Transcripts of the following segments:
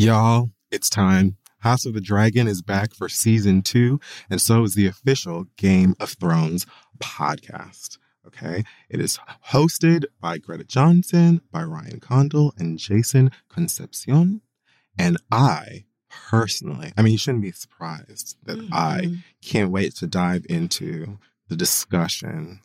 Y'all, it's time. House of the Dragon is back for season two, and so is the official Game of Thrones podcast. Okay. It is hosted by Greta Johnson, by Ryan Condal, and Jason Concepcion. And I personally, I mean, you shouldn't be surprised that mm-hmm. I can't wait to dive into the discussion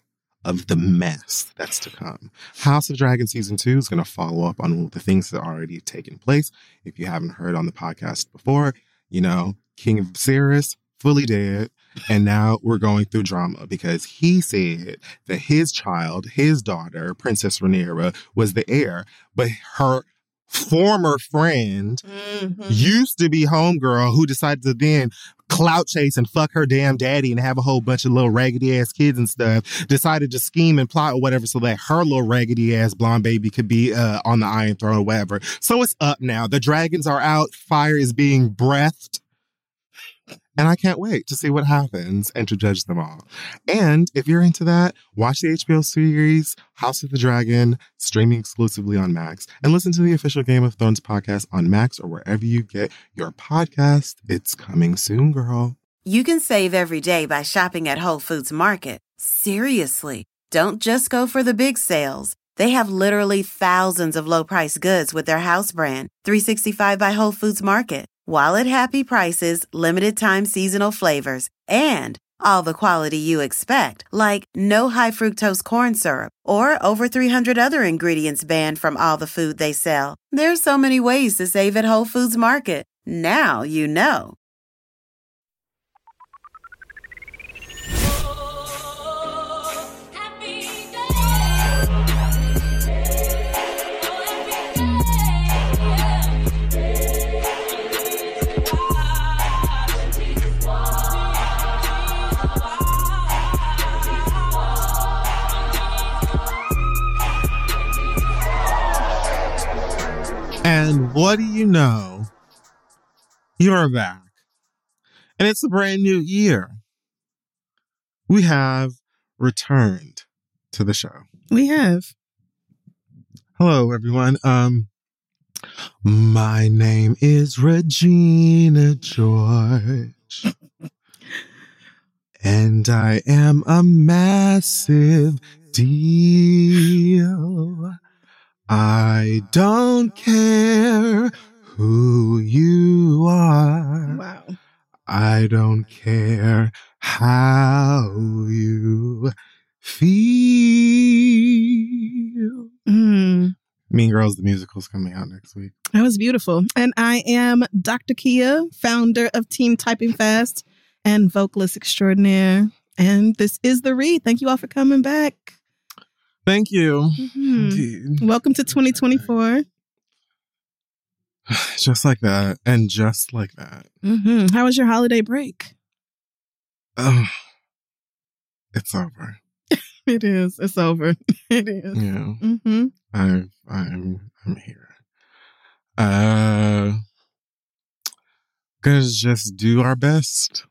of the mess that's to come. House of Dragon season two is going to follow up on all the things that are already taken place. If you haven't heard on the podcast before, you know, King of Viserys fully dead. And now we're going through drama because he said that his child, his daughter, Princess Rhaenyra, was the heir, but her former friend mm-hmm. used to be homegirl who decided to then clout chase and fuck her damn daddy and have a whole bunch of little raggedy ass kids and stuff decided to scheme and plot or whatever so that her little raggedy ass blonde baby could be uh, on the iron throne or whatever. So it's up now. The dragons are out. Fire is being breathed and I can't wait to see what happens and to judge them all. And if you're into that, watch the HBO series House of the Dragon, streaming exclusively on Max, and listen to the official Game of Thrones podcast on Max or wherever you get your podcast. It's coming soon, girl. You can save every day by shopping at Whole Foods Market. Seriously. Don't just go for the big sales. They have literally thousands of low price goods with their house brand, 365 by Whole Foods Market. While at happy prices, limited time seasonal flavors, and all the quality you expect, like no high fructose corn syrup or over 300 other ingredients banned from all the food they sell. There's so many ways to save at Whole Foods Market. Now you know. And what do you know? You're back. And it's a brand new year. We have returned to the show. We have. Hello, everyone. Um, my name is Regina George. and I am a massive deal. I don't care who you are. Wow. I don't care how you feel. Mm. Mean Girls, the musical is coming out next week. That was beautiful. And I am Dr. Kia, founder of Team Typing Fast and vocalist extraordinaire. And this is The Read. Thank you all for coming back. Thank you. Mm-hmm. Welcome to 2024. Just like that. And just like that. Mm-hmm. How was your holiday break? Oh, it's over. it is. It's over. It is. Yeah. Mm-hmm. I, I'm, I'm here. Uh, gonna just do our best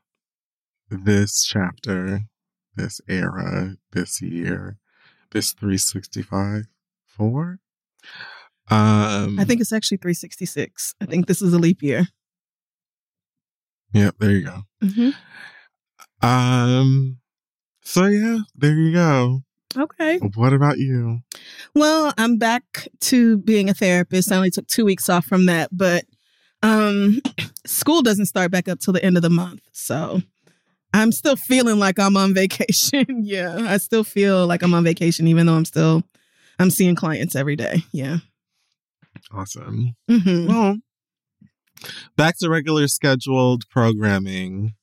this chapter, this era, this year this 365 four. Um, I think it's actually 366. I think this is a leap year. Yep, there you go. Mm-hmm. Um, so yeah, there you go. Okay. What about you? Well, I'm back to being a therapist. I only took two weeks off from that, but um, school doesn't start back up till the end of the month. So I'm still feeling like I'm on vacation. yeah, I still feel like I'm on vacation, even though I'm still I'm seeing clients every day. Yeah. Awesome. Mm-hmm. Well, back to regular scheduled programming.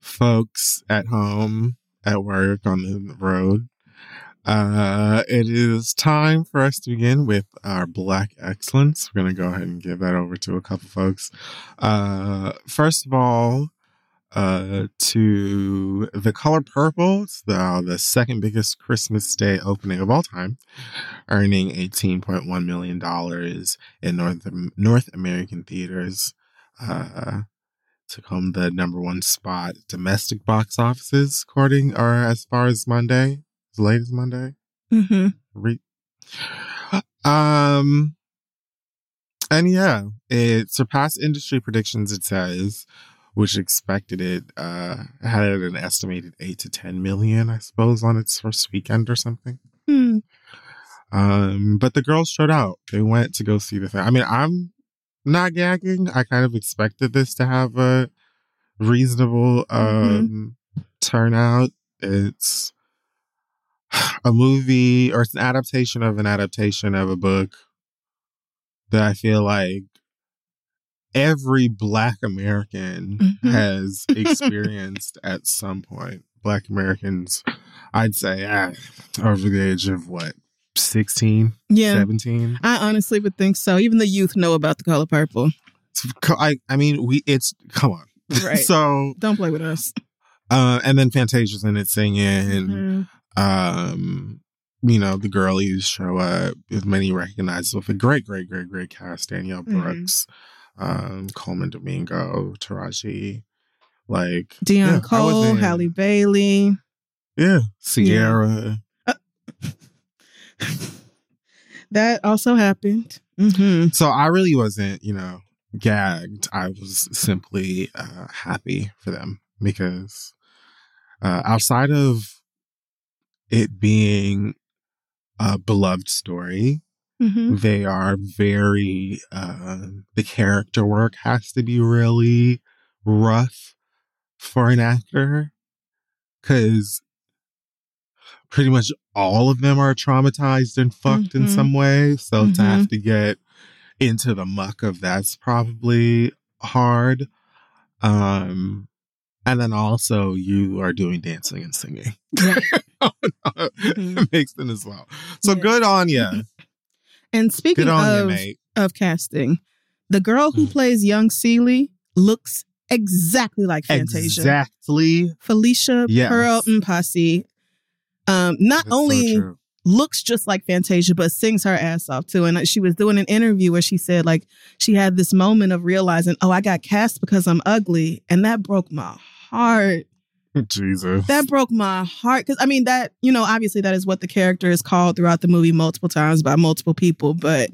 Folks at home, at work, on the road. Uh, it is time for us to begin with our Black Excellence. We're going to go ahead and give that over to a couple folks. Uh, first of all, uh, to The Color Purple, the, the second biggest Christmas Day opening of all time, earning $18.1 million in North, North American theaters. Uh, took home the number one spot domestic box offices, according or as far as Monday, as late as Monday. Mm-hmm. Re- um, And yeah, it surpassed industry predictions, it says, which expected it, uh, had an estimated eight to 10 million, I suppose, on its first weekend or something. Hmm. Um, but the girls showed out. They went to go see the thing. I mean, I'm not gagging. I kind of expected this to have a reasonable um turnout. It's a movie or it's an adaptation of an adaptation of a book that I feel like every black American Mhm. has experienced at some point. Black Americans, I'd say, ah, over the age of what, 16, Yeah. 17? I honestly would think so. Even the youth know about the color purple. I, I mean, we, it's, come on. Right. so, Don't play with us. uh, and then Fantasia's in it singing. Mhm. Um, you know, the girlies show up with many recognized with a great, great, great, great cast. Danielle Mhm. Brooks, um, Colman Domingo, Taraji, like Dion yeah, Cole, Halle Bailey. Yeah, Ciara. That also happened. hmm So I really wasn't, you know, gagged. I was simply uh, happy for them because uh, outside of it being a beloved story, hmm they are very uh, the character work has to be really rough for an actor because pretty much all of them are traumatized and fucked in Mhm. some way so to Mhm. have to get into the muck of that's probably hard um and then also you are doing dancing and singing Mhm. mixed in as well so Yeah. good on you And speaking on you of of casting, the girl who Mm. plays young Celie looks exactly like Fantasia. Exactly. Phylicia Yes. Pearl Mpasi. Um, not That's only true. looks just like Fantasia, but sings her ass off too. And she was doing an interview where she said, like, she had this moment of realizing, oh, I got cast because I'm ugly. And that broke my heart. Jesus. That broke my heart. Cause I mean, that, you know, obviously that is what the character is called throughout the movie multiple times by multiple people, but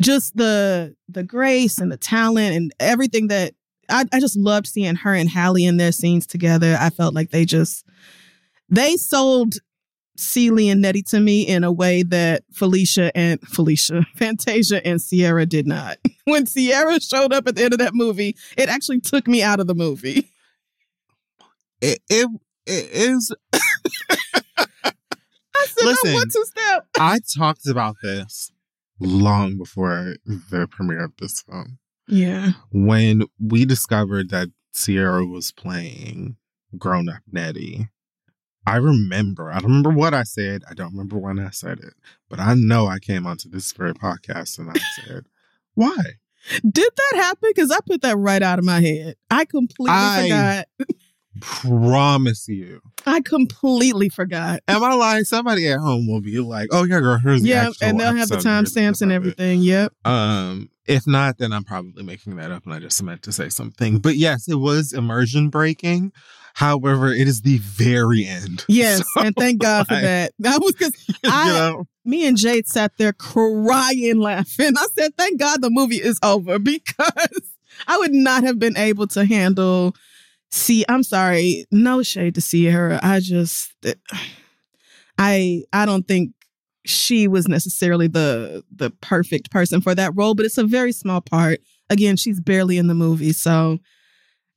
just the the grace and the talent and everything that I, I just loved seeing her and Halle in their scenes together. I felt like they just they sold Celie and Nettie to me in a way that Felicia and Felicia, Fantasia and Ciara did not. When Ciara showed up at the end of that movie, it actually took me out of the movie. It, it, it is. I said, Listen. no, one two step. I talked about this long before the premiere of this film. Yeah. When we discovered that Ciara was playing grown up Nettie, I remember, I don't remember what I said. I don't remember when I said it, but I know I came onto this very podcast and I said, why? Did that happen? Because I put that right out of my head. I completely I- forgot. Promise you. I completely forgot. Am I lying? Somebody at home will be like, "Oh yeah, girl, here's Yeah, actual and they'll have the the timestamps and stuff it." everything. Yep. Um, if not, then I'm probably making that up, and I just meant to say something. But yes, it was immersion breaking. However, it is the very end. Yes, So, and thank God for that. That was because I- know, me and Jade sat there crying, laughing. I said, "Thank God the movie is over," because I would not have been able to handle. See, I'm sorry, no shade to Ciara. I just, I, I don't think she was necessarily the the perfect person for that role, but it's a very small part. Again, she's barely in the movie, so.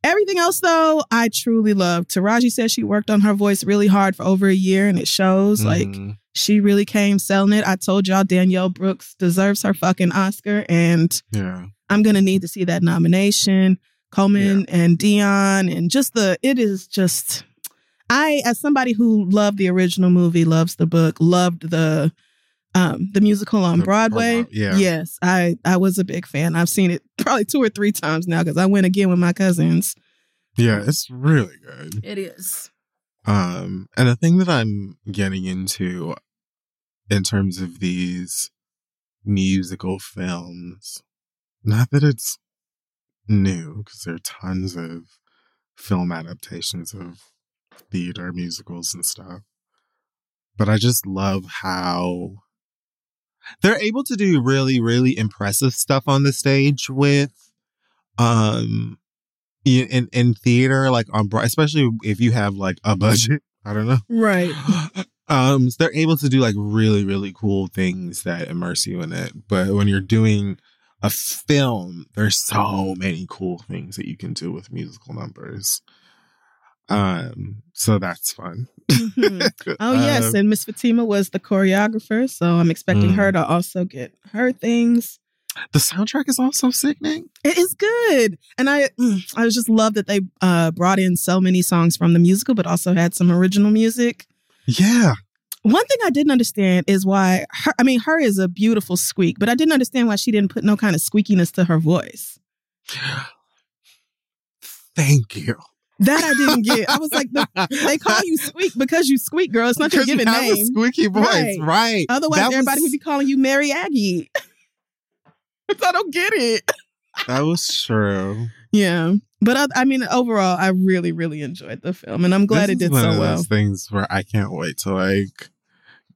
Everything else, though, I truly love. Taraji said she worked on her voice really hard for over a year, and it shows. Like, mhm. she really came selling it. I told y'all Danielle Brooks deserves her fucking Oscar, and yeah, I'm gonna need to see that nomination. Colman and Dion, and just the it is just I, as somebody who loved the original movie, loves the book, loved the um the musical on The- Broadway. yeah. Yes, I I was a big fan. I've seen it probably two or three times now because I went again with my cousins. yeah, it's really good. It is. Um, and the thing that I'm getting into in terms of these musical films, not that it's new, because there are tons of film adaptations of theater musicals and stuff, but I just love how they're able to do really, really impressive stuff on the stage with, um, in in, theater, like on especially if you have like a budget. I don't know. Right. um, so they're able to do like really, really cool things that immerse you in it. But when you're doing a film, there's so many cool things that you can do with musical numbers. Um, so that's fun. Mhm. Oh yes, Um, and Miss Fatima was the choreographer, so I'm expecting Mm. her to also get her things. the soundtrack is also sickening. It is good, and I mm, I just love that they uh, brought in so many songs from the musical, but also had some original music. Yeah. One thing I didn't understand is why her. I mean, her is a beautiful squeak, but I didn't understand why she didn't put no kind of squeakiness to her voice. Thank you. That I didn't get. I was like, the, they call you squeak because you squeak, girl. It's not your Because you given a name. squeaky voice, Right. right? Otherwise, That everybody was- would be calling you Mary Aggie. I don't get it. That was true. Yeah. But I, I mean, overall, I really, really enjoyed the film, and I'm glad This it did one so of well. things where I can't wait to like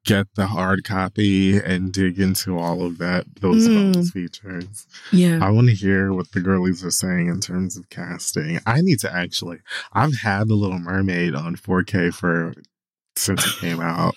get the hard copy and dig into all of that those Mm. bonus features. Yeah. I want to hear what the girlies are saying in terms of casting. I need to actually. I've had The Little Mermaid on 4K for since it came out.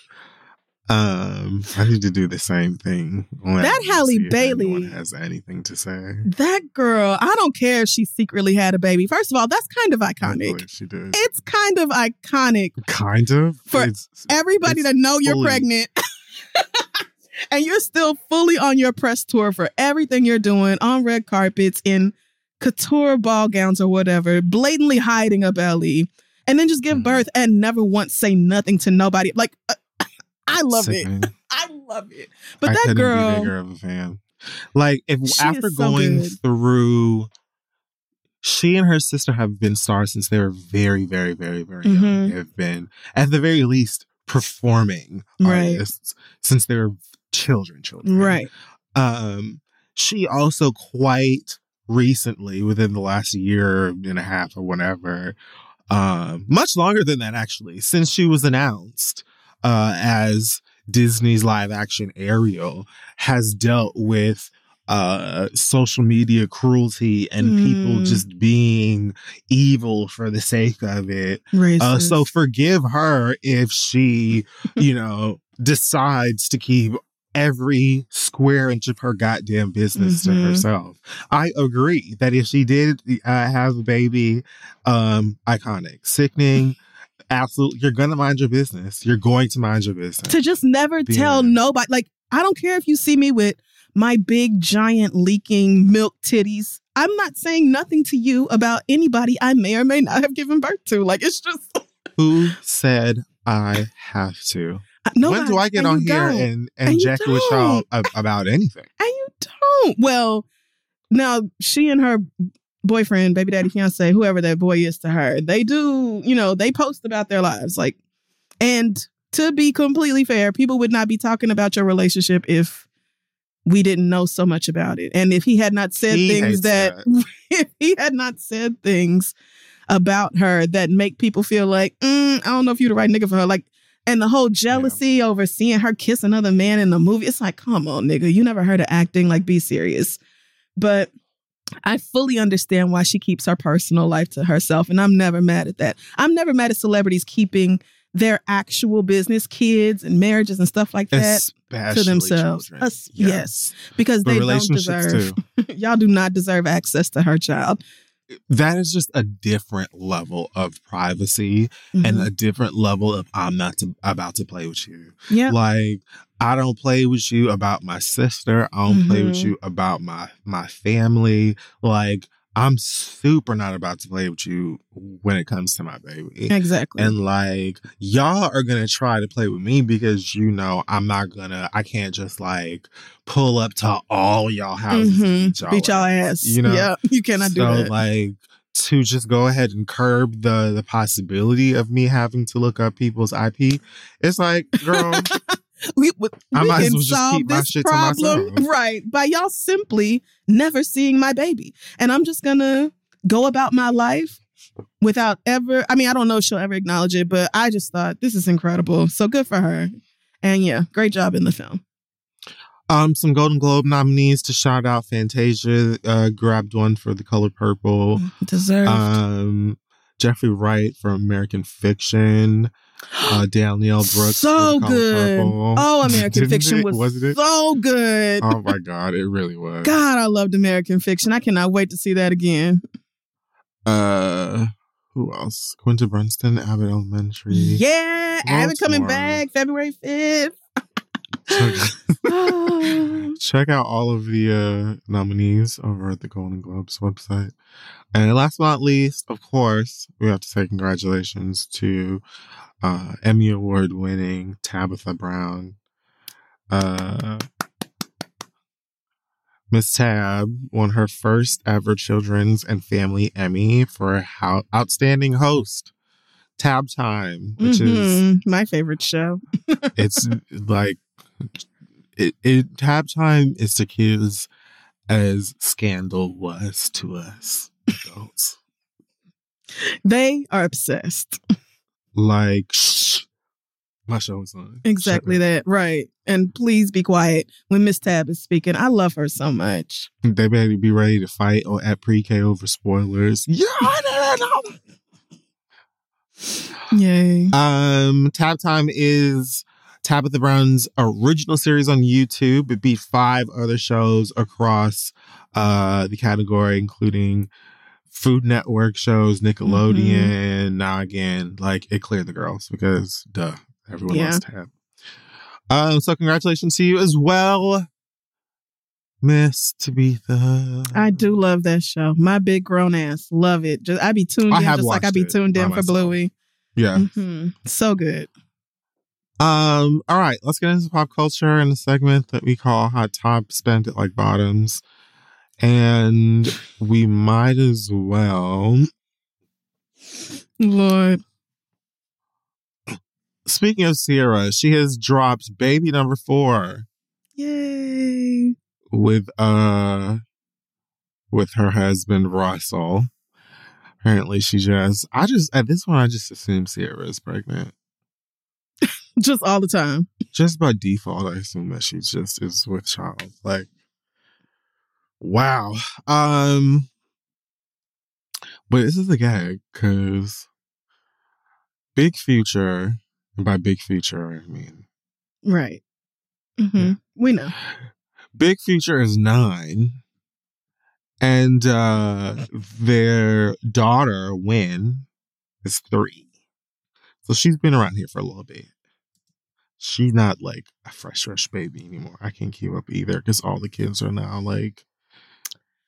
Um, I need to do the same thing. That Halle see if anyone Bailey- has anything to say. That girl, I don't care if she secretly had a baby. First of all, that's kind of iconic. she did. It's kind of iconic. kind of For It's- Everybody It's that know you're pregnant. and you're still fully on your press tour for everything you're doing on red carpets in couture ball gowns or whatever, blatantly hiding a belly, and then just give Mhm. birth and never once say nothing to nobody. Like, uh, I love it. I love it. But I that girl, be bigger of a fan. Like if after so going good. through, she and her sister have been stars since they were very, very, very, very young. Mhm. They have been at the very least performing Right. artists since they were children. Children, right? Um, she also quite recently, within the last year and a half or whatever, um, much longer than that actually, since she was announced uh, as Disney's live action Ariel, has dealt with uh social media cruelty and people Mm. just being evil for the sake of it uh, so forgive her if she, you know, decides to keep every square inch of her goddamn business to Mhm. herself. I agree that if she did uh, have a baby, um, iconic, sickening, absolutely, you're gonna mind your business. You're going to mind your business. to just never Being tell a- nobody. Like, I don't care if you see me with my big, giant, leaking milk titties. I'm not saying nothing to you about anybody I may or may not have given birth to. Like, it's just Who said I have to? nobody. when do I get on here don't. and and, And jack with y'all about anything? And you don't. Well, now she and her boyfriend, baby daddy, fiance, whoever that boy is to her, they do, you know, they post about their lives. Like, and to be completely fair, people would not be talking about your relationship if we didn't know so much about it. And if he had not said He things that, if he had not said things about her that make people feel like, mm, I don't know if you're the right nigga for her. Like, and the whole jealousy over seeing her kiss another man in the movie. It's like, come on, nigga. You never heard of acting. Like, be serious. But I fully understand why she keeps her personal life to herself. And I'm never mad at that. I'm never mad at celebrities keeping their actual business, kids and marriages and stuff like that Especially to themselves. Us- yes. because But they don't deserve, y'all do not deserve access to her child. that is just a different level of privacy and Mhm. a different level of I'm not to, about to play with you. yeah. Like I don't play with you about my sister. I don't play with Mhm. you about my my family. Like I'm super not about to play with you when it comes to my baby. Exactly. And like y'all are gonna try to play with me because you know I'm not gonna I can't just like pull up to all y'all houses and Mhm. beat y'all, Beat y'all ass. You know? Yeah. You cannot do that. like to just go ahead and curb the the possibility of me having to look up people's IP. It's like, girl, we, we, I might can well solve this problem right by y'all simply never seeing my baby and i'm just gonna go about my life without ever i mean i don't know if she'll ever acknowledge it but i just thought this is incredible so good for her and yeah great job in the film Um, some Golden Globe nominees to shout out. Fantasia uh, grabbed one for The Color Purple. Deserved. Um, Jeffrey Wright for American Fiction. Uh, Danielle Brooks. so for The Color good. Purple. Oh, American Fiction it? was Wasn't it? so good. Oh my god, it really was. God, I loved American Fiction. I cannot wait to see that again. Uh, who else? Quinta Brunson, Abbott Elementary. Yeah, Abbott coming back February fifth. Check, check out all of the uh, nominees over at the Golden Globes website. And last but not least, of course, we have to say congratulations to uh, Emmy Award winning Tabitha Brown. Uh, Miss Tab won her first ever Children's and Family Emmy for how outstanding host. Tab Time, which is Mhm. my favorite show. it's like it, it tab time is to kids as scandal was to us adults They are obsessed. like shh, my show is on Exactly that. Right. And please be quiet when Miss Tab is speaking. I love her so much. they better be ready to fight or at pre-k over spoilers yeah I know. Yay. Um, Tab Time is Tabitha Brown's original series on YouTube. It beat five other shows across uh the category, including Food Network shows, Nickelodeon. Now again, like it cleared the girls because duh, everyone Yeah. loves Tab. Um, so congratulations to you as well, Miss Tabitha. I do love that show. My big grown ass. Love it. Just I be tuned I in have just like I be tuned in for myself. Bluey. Yeah. hmm So good. Um, all right, let's get into pop culture in a segment that we call Hot Top Spent It Like Bottoms. And we might as well. Lord. Speaking of Ciara, she has dropped baby number four Yay. with uh with her husband Russell. Apparently she just I just at this one I just assume Ciara is pregnant. Just all the time. just by default, I assume that she just is with child. Like, wow. Um, but this is a gag because Big Future, and by Big Future, I mean Right. hmm Yeah. We know. Big Future is nine, and uh, their daughter Win is three. So she's been around here for a little bit. She's not like a fresh, fresh baby anymore. I can't keep up either because all the kids are now like,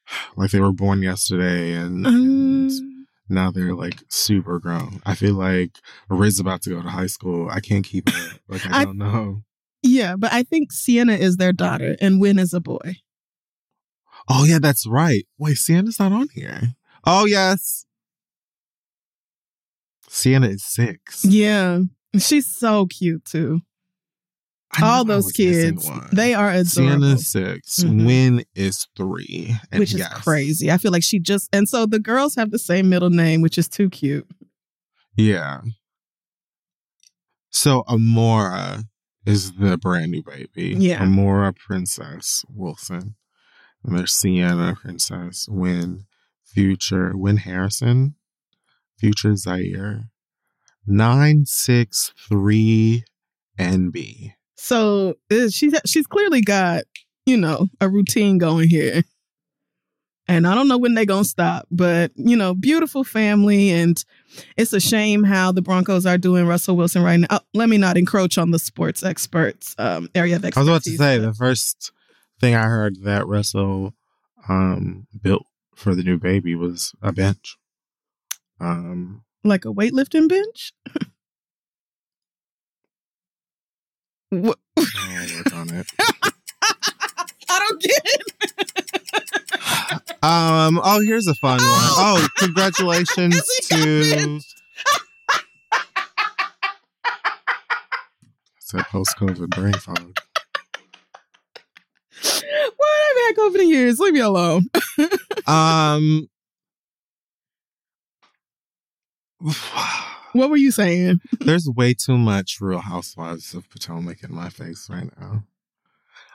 like they were born yesterday, and, and Um, now they're like super grown. I feel like Riz about to go to high school. I can't keep it. Like I I- don't know. yeah, but I think Sienna is their daughter and Win is a boy. Oh yeah, that's right. Wait, Sienna's not on here. Oh yes. Sienna is six. Yeah. She's so cute too. I knew I All those kids. They are adorable. Sienna's six. Mhm. Win is three. And which is yes. crazy. I feel like she just and so the girls have the same middle name, which is too cute. Yeah. So Amora is the brand new baby. Yeah. Amora Princess Wilson. And there's Sienna Princess Win Future Win Harrison. Future Zahir. Nine six three NB. So uh, she's she's clearly got you know a routine going here, and I don't know when they're gonna stop. But you know, beautiful family, and it's a shame how the Broncos are doing Russell Wilson right now. Oh, let me not encroach on the sports experts um, area of I was about to say the first thing I heard that Russell um built for the new baby was a bench. Um like a weightlifting bench. What? I'll work on it. I don't get it. Um oh here's a fun one. Oh, congratulations Yes, he got to It's that post COVID brain fog. Why am I back over the years? Leave me alone. Um What were you saying? There's way too much Real Housewives of Potomac in my face right now.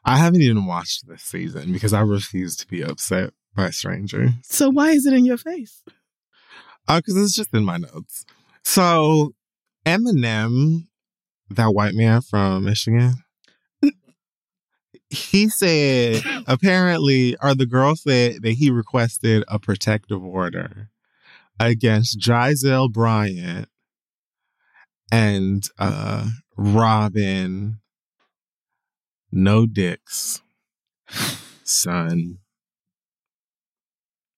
I haven't even watched this season because I refuse to be upset by strangers. So why is it in your face? Uh, because it's just in my notes. So Eminem, that white man from Michigan, he said apparently, or the girl said that he requested a protective order against Gizelle Bryant and uh Robyn No Dicks son.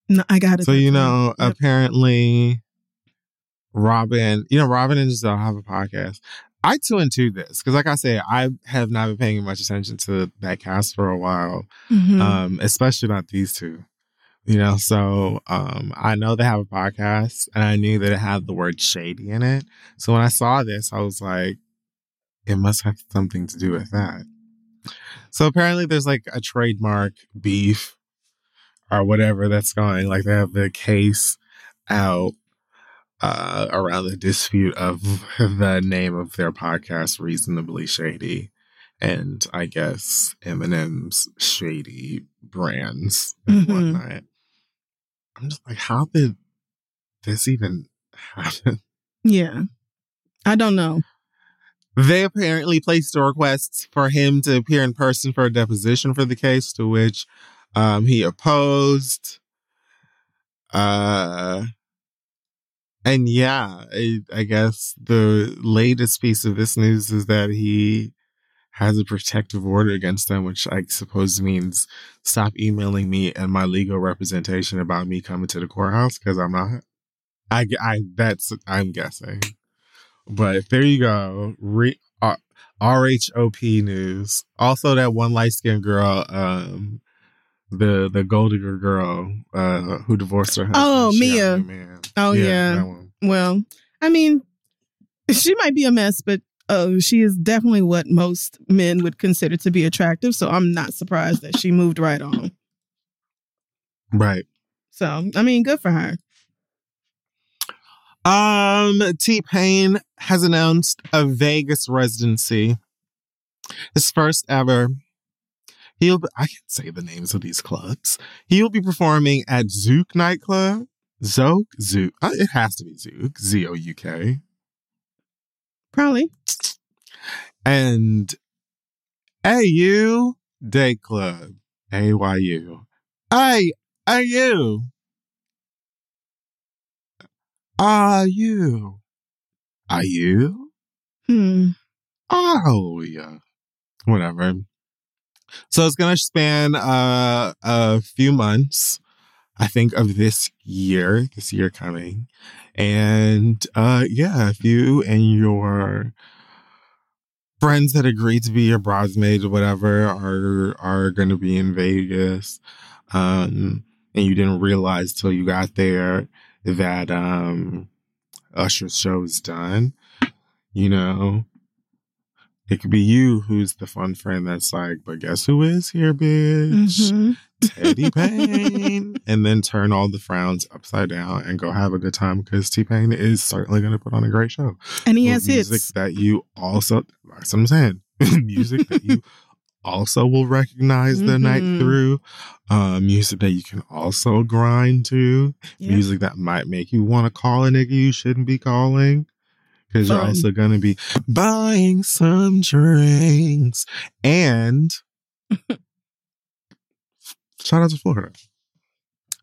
No, I got it. So you know, apparently, Robyn, you know, Robin and Gizelle have a podcast. I too into this because, like I said, I have not been paying much attention to that cast for a while, Mhm. um, especially not these two. You know, so um, I know they have a podcast, and I knew that it had the word shady in it. So when I saw this, I was like, it must have something to do with that. So apparently, there's like a trademark beef or whatever that's going. Like they have the case out uh, around the dispute of the name of their podcast, Reasonably Shady, and I guess Eminem's shady brands and Mhm. whatnot. I'm just like, how did this even happen? yeah. I don't know. They apparently placed a request for him to appear in person for a deposition for the case, to which um, he opposed. Uh, and yeah, I, I guess the latest piece of this news is that he has a protective order against them, which I suppose means stop emailing me and my legal representation about me coming to the courthouse because I'm not. I, I that's I'm guessing, but there you go. Re, uh, RHOP news. Also, that one light skinned girl, um, the the gold digger girl, uh, who divorced her husband. Oh, Mia. Oh, yeah. one. Well, I mean, she might be a mess, but oh, she is definitely what most men would consider to be attractive. So I'm not surprised that she moved right on. Right. So I mean, good for her. Um, T Pain has announced a Vegas residency. His first ever. He'll be, I can't say the names of these clubs. He'll be performing at Zouk nightclub. Zouk? Zouk. Uh, it has to be Zouk. Z O U K. Probably. And AU Day Club. A Y U. A A U. Are you? Are you? Hmm. Oh yeah. Whatever. So it's gonna span uh a few months, I think, of this year, this year coming. And uh yeah, if you and your friends that agreed to be your bridesmaids or whatever are are gonna be in Vegas, um, and you didn't realize till you got there that um Usher's show is done, you know, it could be you who's the fun friend that's like, but guess who is here, bitch? Mhm. Teddy Payne. and then turn all the frowns upside down and go have a good time because T Pain is certainly going to put on a great show. And he has music hits. that you also, that's what I'm saying, music that you also will recognize the night Mhm. through, uh, music that you can also grind to, Yeah. music that might make you want to call a nigga you shouldn't be calling. Because you're also going to be buying some drinks. And shout out to Florida.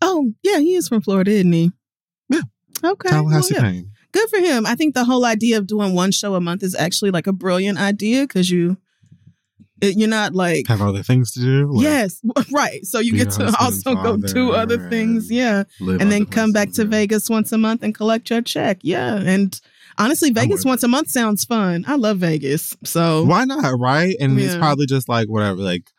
Oh, yeah, he is from Florida, isn't he? Yeah. Okay. well, Tallahassee yeah. Payne. Good for him. I think the whole idea of doing one show a month is actually like a brilliant idea because you, it, you're not like Have other things to do. like yes, right. So you get to also go do other things, yeah, and then come back to. Vegas once a month and collect your check, yeah. And honestly, Vegas once a month sounds fun. I love Vegas, so Why not? Right? And it's probably just like whatever, like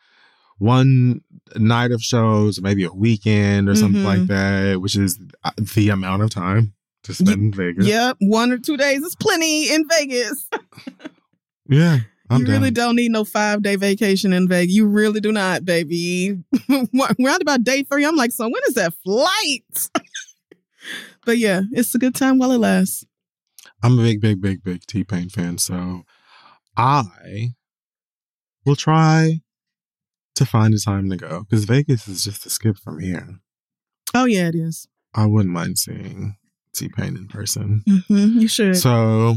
one night of shows, maybe a weekend or something Mhm. like that, which is uh, the amount of time to spend in Vegas. yep, one or two days is plenty in Vegas. Yeah. I'm you down. really don't need no five day vacation in Vegas. You really do not, baby. Round about day three, I'm like, so when is that flight? but yeah, it's a good time while it lasts. I'm a big, big, big, big T Pain fan, so I will try to find a time to go because Vegas is just a skip from here. Oh yeah, it is. I wouldn't mind seeing T Pain in person. Mm-hmm. You should. So,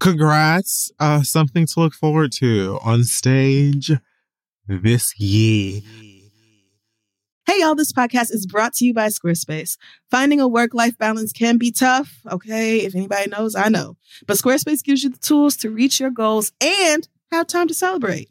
congrats. Uh, something to look forward to on stage this year. Hey, y'all, this podcast is brought to you by Squarespace. Finding a work life balance can be tough. Okay. If anybody knows, I know. But Squarespace gives you the tools to reach your goals and have time to celebrate.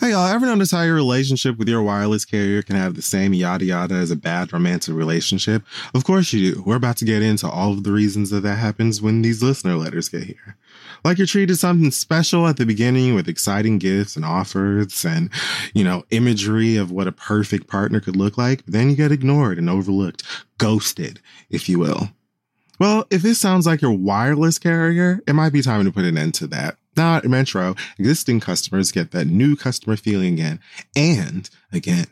Hey, y'all, ever notice how your relationship with your wireless carrier can have the same yada yada as a bad romantic relationship? Of course you do. We're about to get into all of the reasons that that happens when these listener letters get here. Like you're treated something special at the beginning with exciting gifts and offers and, you know, imagery of what a perfect partner could look like. Then you get ignored and overlooked, ghosted, if you will. Well, if this sounds like your wireless carrier, it might be time to put an end to that. Now at Metro, existing customers get that new customer feeling again. And again,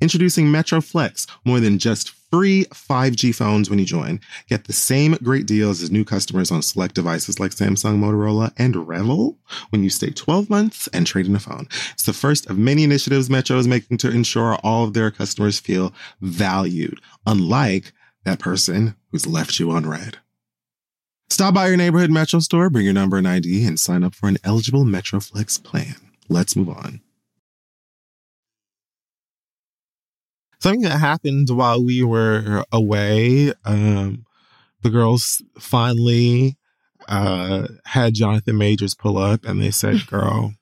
introducing Metro Flex, more than just free 5G phones when you join. Get the same great deals as new customers on select devices like Samsung, Motorola, and Revvl when you stay 12 months and trade in a phone. It's the first of many initiatives Metro is making to ensure all of their customers feel valued, unlike that person who's left you on red. Stop by your neighborhood Metro store, bring your number and ID, and sign up for an eligible MetroFlex plan. Let's move on. Something that happened while we were away, um, the girls finally uh, had Jonathan Majors pull up and they said, Girl,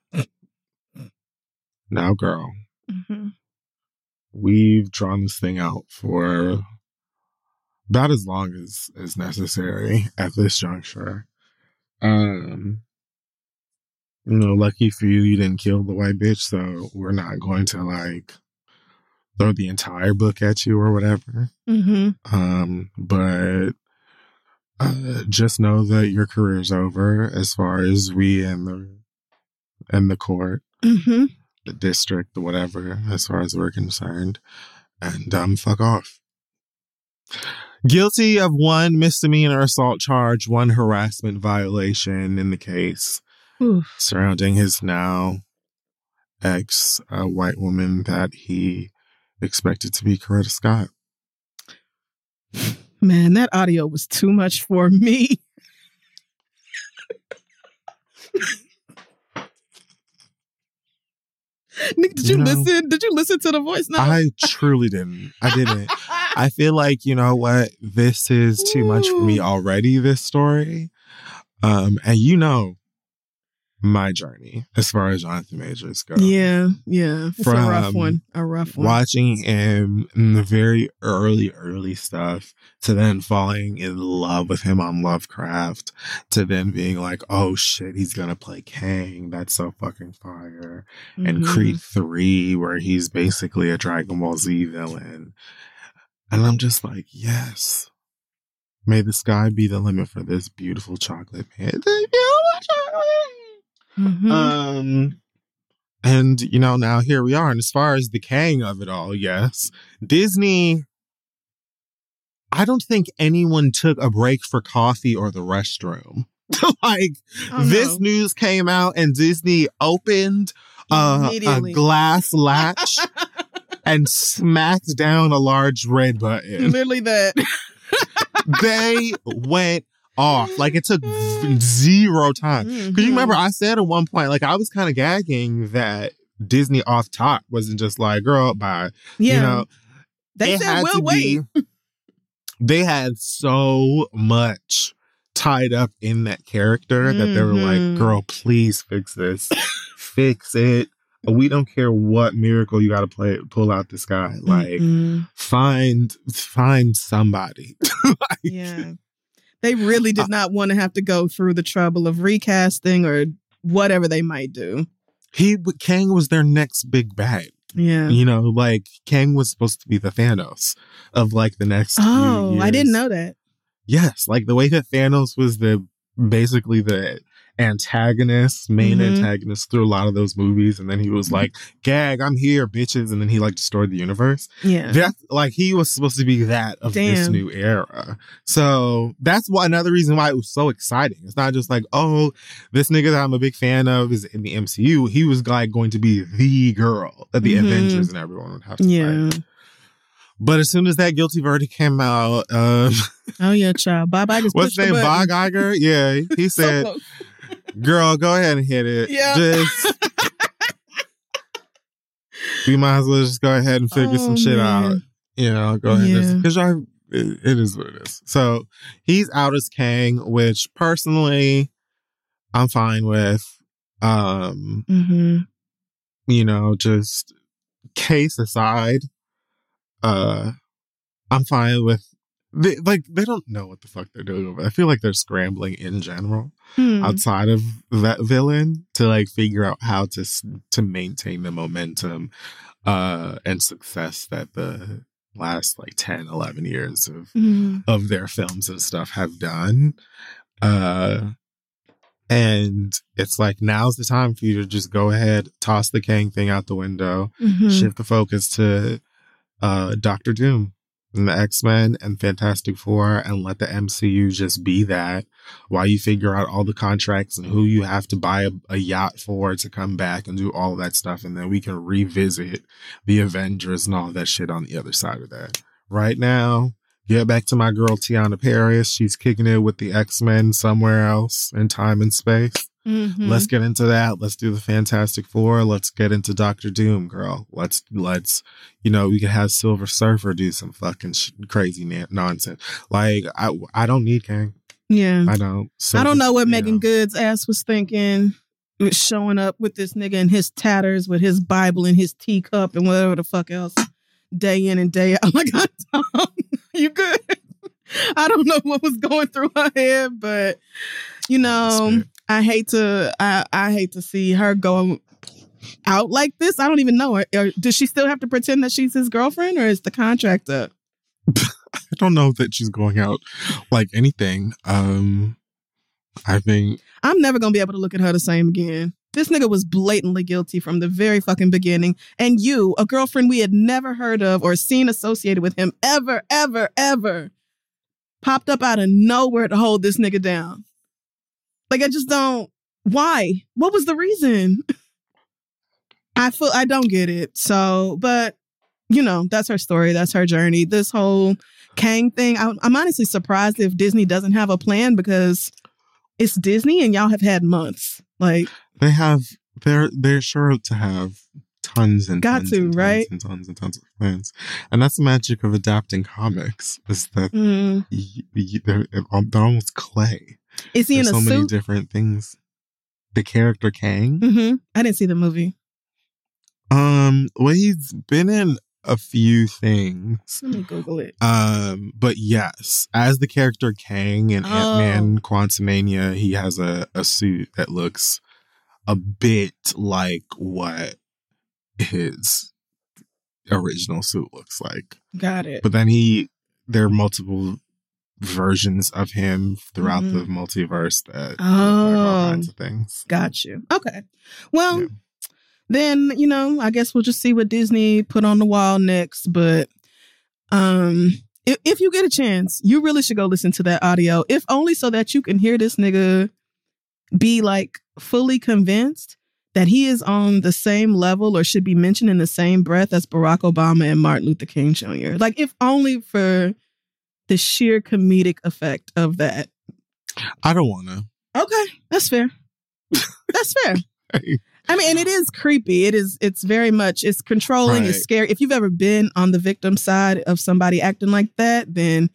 now, girl, Mm-hmm. we've drawn this thing out for about as long as as necessary at this juncture. Um, you know, lucky for you, you didn't kill the white bitch, so we're not going to like throw the entire book at you or whatever. Mm-hmm. Um, but uh, just know that your career's over as far as we and the and the court, Mm-hmm. the district, the whatever, as far as we're concerned, and um, fuck off. Guilty of one misdemeanor assault charge, one harassment violation in the case Oof. surrounding his now ex uh, white woman that he expected to be Coretta Scott. Man, that audio was too much for me. Nick, did you, You know, listen? Did you listen to the voice note? I truly didn't. I didn't. I feel like, you know what? This is too much for me already, this story. Um, and you know my journey as far as Jonathan Majors goes. yeah, yeah. It's a rough From one. A rough one. watching him in the very early, early stuff to then falling in love with him on Lovecraft to then being like, oh shit, he's gonna play Kang. That's so fucking fire. And Mhm. Creed 3, where he's basically a Dragon Ball Z villain. And I'm just like, yes. May the sky be the limit for this beautiful chocolate man. Thank you, chocolate. Mhm. Um, and you know, now here we are. And as far as the Kang of it all, yes, Disney I don't think anyone took a break for coffee or the restroom. like Oh, this no. news came out and Disney opened uh, a glass latch and smacked down a large red button. Literally that. they went off. Like it took zero time. Mm-hmm. Because you remember, I said at one point, like I was kind of gagging that Disney off top wasn't just like, girl, bye. Yeah. You know, they it said had we'll to wait. be. They had so much tied up in that character that they were like, mm-hmm. girl, please fix this. fix it. We don't care what miracle you got to play pull out the sky. Like, Mm-mm. find find somebody. Like, yeah. They really did not want to have to go through the trouble of recasting or whatever they might do. He Kang was their next big bad. Yeah. You know, like Kang was supposed to be the Thanos of like the next. few Oh, I didn't know that. Yes, like the way that Thanos was the basically the antagonist, main Mhm. antagonist through a lot of those movies, and then he was like, "Gag, I'm here, bitches," and then he like destroyed the universe. Yeah. That like he was supposed to be that of this new era. So that's why another reason why it was so exciting. It's not just like, oh, this nigga that I'm a big fan of is in the MCU. He was like going to be the girl that the Mhm. Avengers and everyone would have to Yeah. fight. But as soon as that guilty verdict came out, um, Oh yeah, child. Bob Iger's what's his name? Bob Iger? Yeah, he said, close. "Girl, go ahead and hit it. Yeah. Just we might as well just go ahead and figure Oh, some shit man. out. You know, go ahead Yeah. because I it, it is what it is. So he's out as Kang, which personally I'm fine with. Um, Mhm. you know, just case aside, uh, I'm fine with. They, like they don't know what the fuck they're doing. I feel like they're scrambling in general Hmm. outside of that villain to like figure out how to to maintain the momentum uh and success that the last like 10 11 years of Mhm. of their films and stuff have done uh and it's like now's the time for you to just go ahead toss the Kang thing out the window Mhm. shift the focus to uh Doctor Doom and the X-Men and Fantastic Four and let the MCU just be that while you figure out all the contracts and who you have to buy a, a yacht for to come back and do all that stuff and then we can revisit the Avengers and all that shit on the other side of that. Right now, get back to my girl Teyonah Parris. She's kicking it with the X-Men somewhere else in time and space. Mhm. Let's get into that. Let's do the Fantastic Four. Let's get into Doctor Doom, girl. Let's let's you know we can have Silver Surfer do some fucking sh- crazy na- nonsense. Like I I don't need Kang. yeah. I don't. So I don't know what Meagan Good's ass was thinking. With showing up with this nigga in his tatters, with his Bible and his teacup and whatever the fuck else, day in and day out. Like, Tom, you good? I don't know what was going through her head, but you know. I hate to, I, I hate to see her go out like this. I don't even know her. Or Does she still have to pretend that she's his girlfriend, or is the contract up? I don't know that she's going out like anything. Um, I think I'm never gonna be able to look at her the same again. This nigga was blatantly guilty from the very fucking beginning. And you, a girlfriend we had never heard of or seen associated with him ever, ever, ever, popped up out of nowhere to hold this nigga down. Like I just don't why? What was the reason? I feel I don't get it. So, but you know, that's her story. That's her journey. This whole Kang thing, I, I'm honestly surprised if Disney doesn't have a plan because it's Disney and y'all have had months. Like, they have they're they're sure to have tons and Got tons to, and tons right? and tons and tons of plans, and that's the magic of adapting comics is that mm, y- y- they're, they're almost clay. Is he in There's a so many different things. The character Kang, hmm I didn't see the movie. um, well, he's been in a few things. Let me Google it. Um, but yes, as the character Kang in Oh. Ant Man Quantumania, he has a, a suit that looks a bit like what his original suit looks like. Got it. But then he there are multiple versions of him throughout the multiverse that like all Oh. kinds of things. Got you. Okay. Well, Yeah. then, you know, I guess we'll just see what Disney put on the wall next. But um if, if you get a chance, you really should go listen to that audio, if only so that you can hear this nigga be like fully convinced that he is on the same level or should be mentioned in the same breath as Barack Obama and Martin Luther King Jr. Like, if only for the sheer comedic effect of that. I don't want to. Okay, that's fair. that's fair. I mean, and it is creepy. It is. It's very much. It's controlling. Right. It's scary. If you've ever been on the victim side of somebody acting like that, then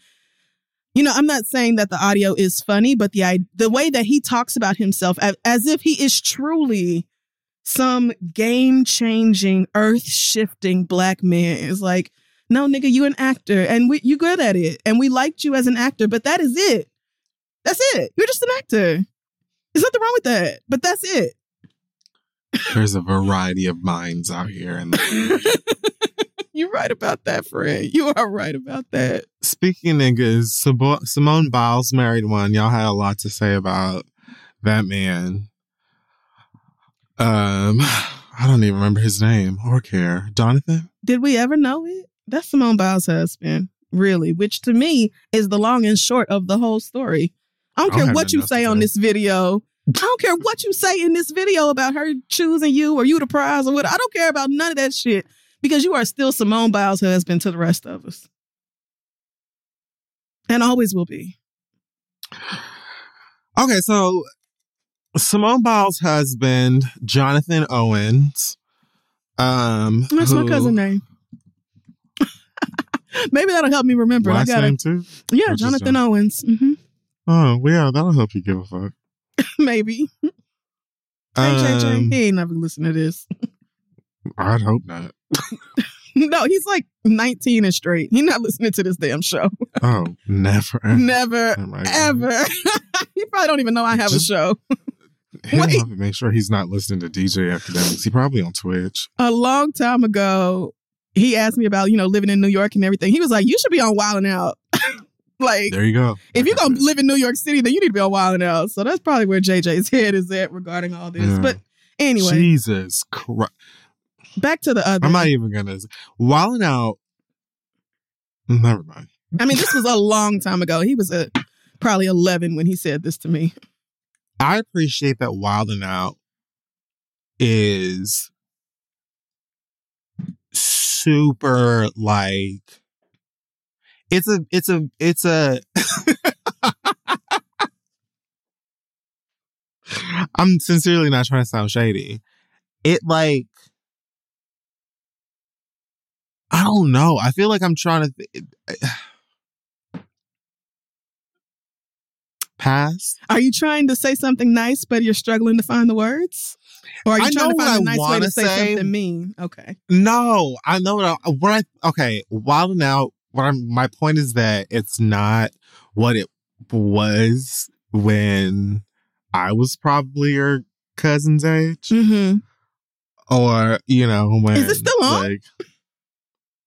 you know. I'm not saying that the audio is funny, but the i- the way that he talks about himself as, as if he is truly some game changing, earth shifting black man is like, no, nigga, you an actor, and we you good at it, and we liked you as an actor, but that is it. That's it. You're just an actor. There's nothing wrong with that, but that's it. There's a variety of minds out here. And You're right about that, Fred. You are right about that. speaking of niggas, Simo- Simone Biles married one. Y'all had a lot to say about that man. Um, I don't even remember his name or care. Jonathan? Did we ever know it? That's Simone Biles' husband, really, which to me is the long and short of the whole story. I don't I don't care what you say on this video. I don't care what you say in this video about her choosing you or you the prize or what. I don't care about none of that shit because you are still Simone Biles' husband to the rest of us. And always will be. Okay, so Simone Biles' husband, Jonathan Owens. Um, That's my cousin name. Maybe that'll help me remember. I Last got name it. too? Yeah, Or Jonathan Jon- Owens. hmm Oh, well, yeah, that'll help you give a fuck. Maybe. Hey, JJ. Um, He ain't never listened to this. I'd hope not. No, he's like 19 and straight. He's not listening to this damn show. Oh, never. Never, Oh ever. he probably don't even know I have Just- a show. Wait. make sure he's not listening to DJ Akademiks. He probably on Twitch. A long time ago, he asked me about, you know, living in New York and everything. He was like, you should be on Wildin' Out. like, There you go. if you're going to live in New York City, then you need to be on Wildin' Out. So that's probably where JJ's head is at regarding all this. Yeah. But anyway, Jesus Christ. back to the other. I'm not even gonna wilding out. Never mind. I mean, this was a long time ago. He was a, probably 11 when he said this to me. I appreciate that wilding out is super like it's a it's a it's a I'm sincerely not trying to sound shady. It like I don't know. I feel like I'm trying to th- pass. Are you trying to say something nice, but you're struggling to find the words? Or are you I trying know to find a nice way to say, say. something mean? Okay. No, I know what I, what I okay. Wilding out. What I'm, my point is that it's not what it was when I was probably your cousin's age, Mm-hmm. or you know when Is it still on? Like,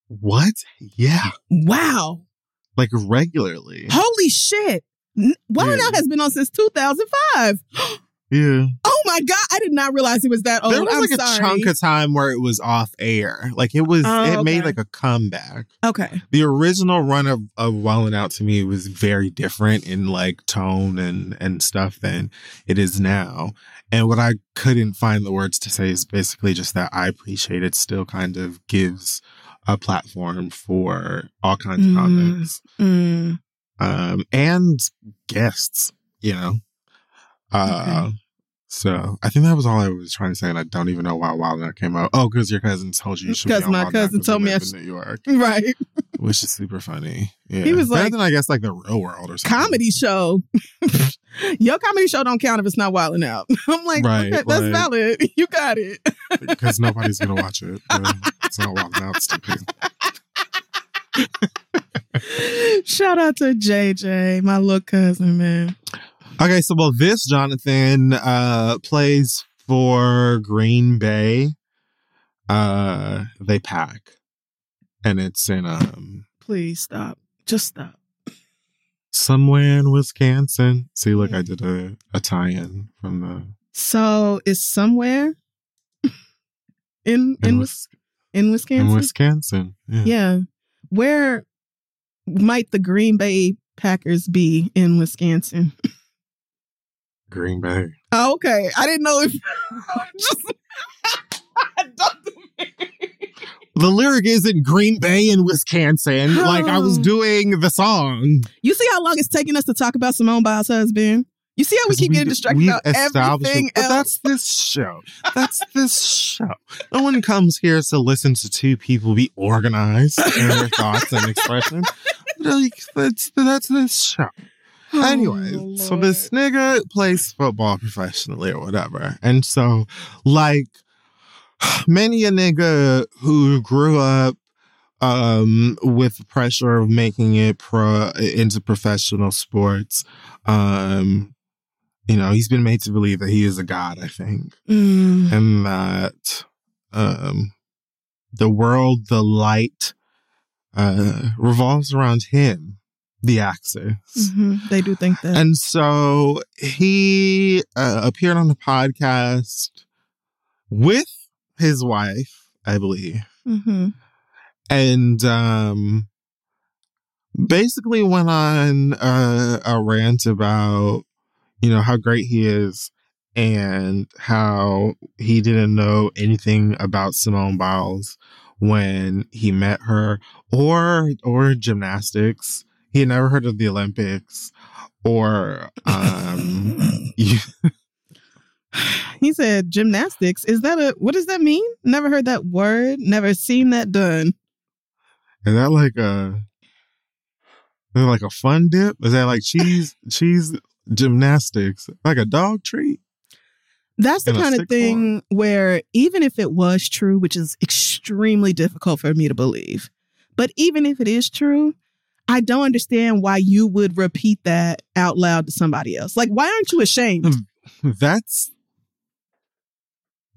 what? Yeah, Wow. like regularly. Holy shit. Wild Yeah. Out has been on since 2005. Yeah, Oh my God. I did not realize he was that old. there was I'm like a sorry. chunk of time where it was off air. Like it was, Oh, it made like a comeback. okay. the original run of, of Wildin' Out to me was very different in like tone and and stuff than it is now. And what I couldn't find the words to say is basically just that I appreciate it still kind of gives a platform for all kinds of Mm. comics Mm. um and guests, you know. Uh Okay. so I think that was all I was trying to say, and I don't even know why Wild Out came out. Oh, because your cousin told you you should Because my Wild cousin told me I in New York Right. which is super funny. Yeah. He was Better like- than I guess like the real world or something. Comedy show. Your comedy show don't count if it's not wilding out. I'm like, Right, okay, that's like- valid. You got it. because nobody's gonna watch it. it's not wild out stupid. Shout out to JJ, my little cousin, man. Okay, so well, this Jonathan uh plays for Green Bay. Uh, they pack, and it's in um Please stop. Just stop. somewhere in Wisconsin. See, look, I did a a tie-in from the So it's somewhere in in, in Wis- in in Wisconsin. Wisconsin. Yeah. yeah. Where might the Green Bay Packers be in Wisconsin? Green Bay. Oh, okay. I didn't know if just The lyric isn't Green Bay in Wisconsin. Like I was doing the song. You see how long it's taking us to talk about Simone Biles' husband? You see how we keep getting distracted we've about everything it, but else? that's this show. That's this show. No one comes here to listen to two people be organized in their thoughts and expression. Like that's that's this show. Anyway, Oh, so this nigga plays football professionally or whatever. And so, like, many a nigga who grew up um with the pressure of making it pro into professional sports um you know he's been made to believe that he is a god i think. Mm, and that um the world the light uh revolves around him the axis mhm, They do think that. and so he uh, appeared on the podcast with his wife, I believe, hmm and um, basically went on a, a rant about, you know, how great he is and how he didn't know anything about Simone Biles when he met her or or gymnastics. He had never heard of the Olympics or um He said gymnastics. Is that a what does that mean? Never heard that word. Never seen that done. is that like a is that like a fun dip? Is that like cheese cheese gymnastics? Like a dog treat? That's the kind of thing where even if it was true, which is extremely difficult for me to believe, but even if it is true, I don't understand why you would repeat that out loud to somebody else. Like, why aren't you ashamed? That's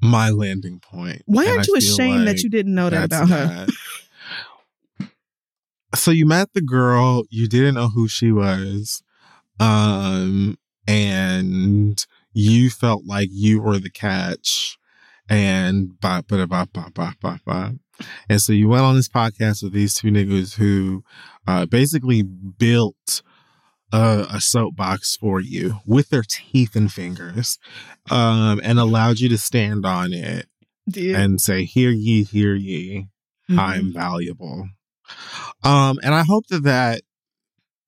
my landing point. Why aren't you ashamed that you didn't know that about her? So you met the girl, you didn't know who she was, um, and you felt like you were the catch, and bop, bop, bop, bop, bop, bop, bop. And so you went on this podcast with these two niggas who uh, basically built a, a soapbox for you with their teeth and fingers um, and allowed you to stand on it Dear. and say, Hear ye, hear ye, Mhm. I'm valuable. Um, and I hope that that,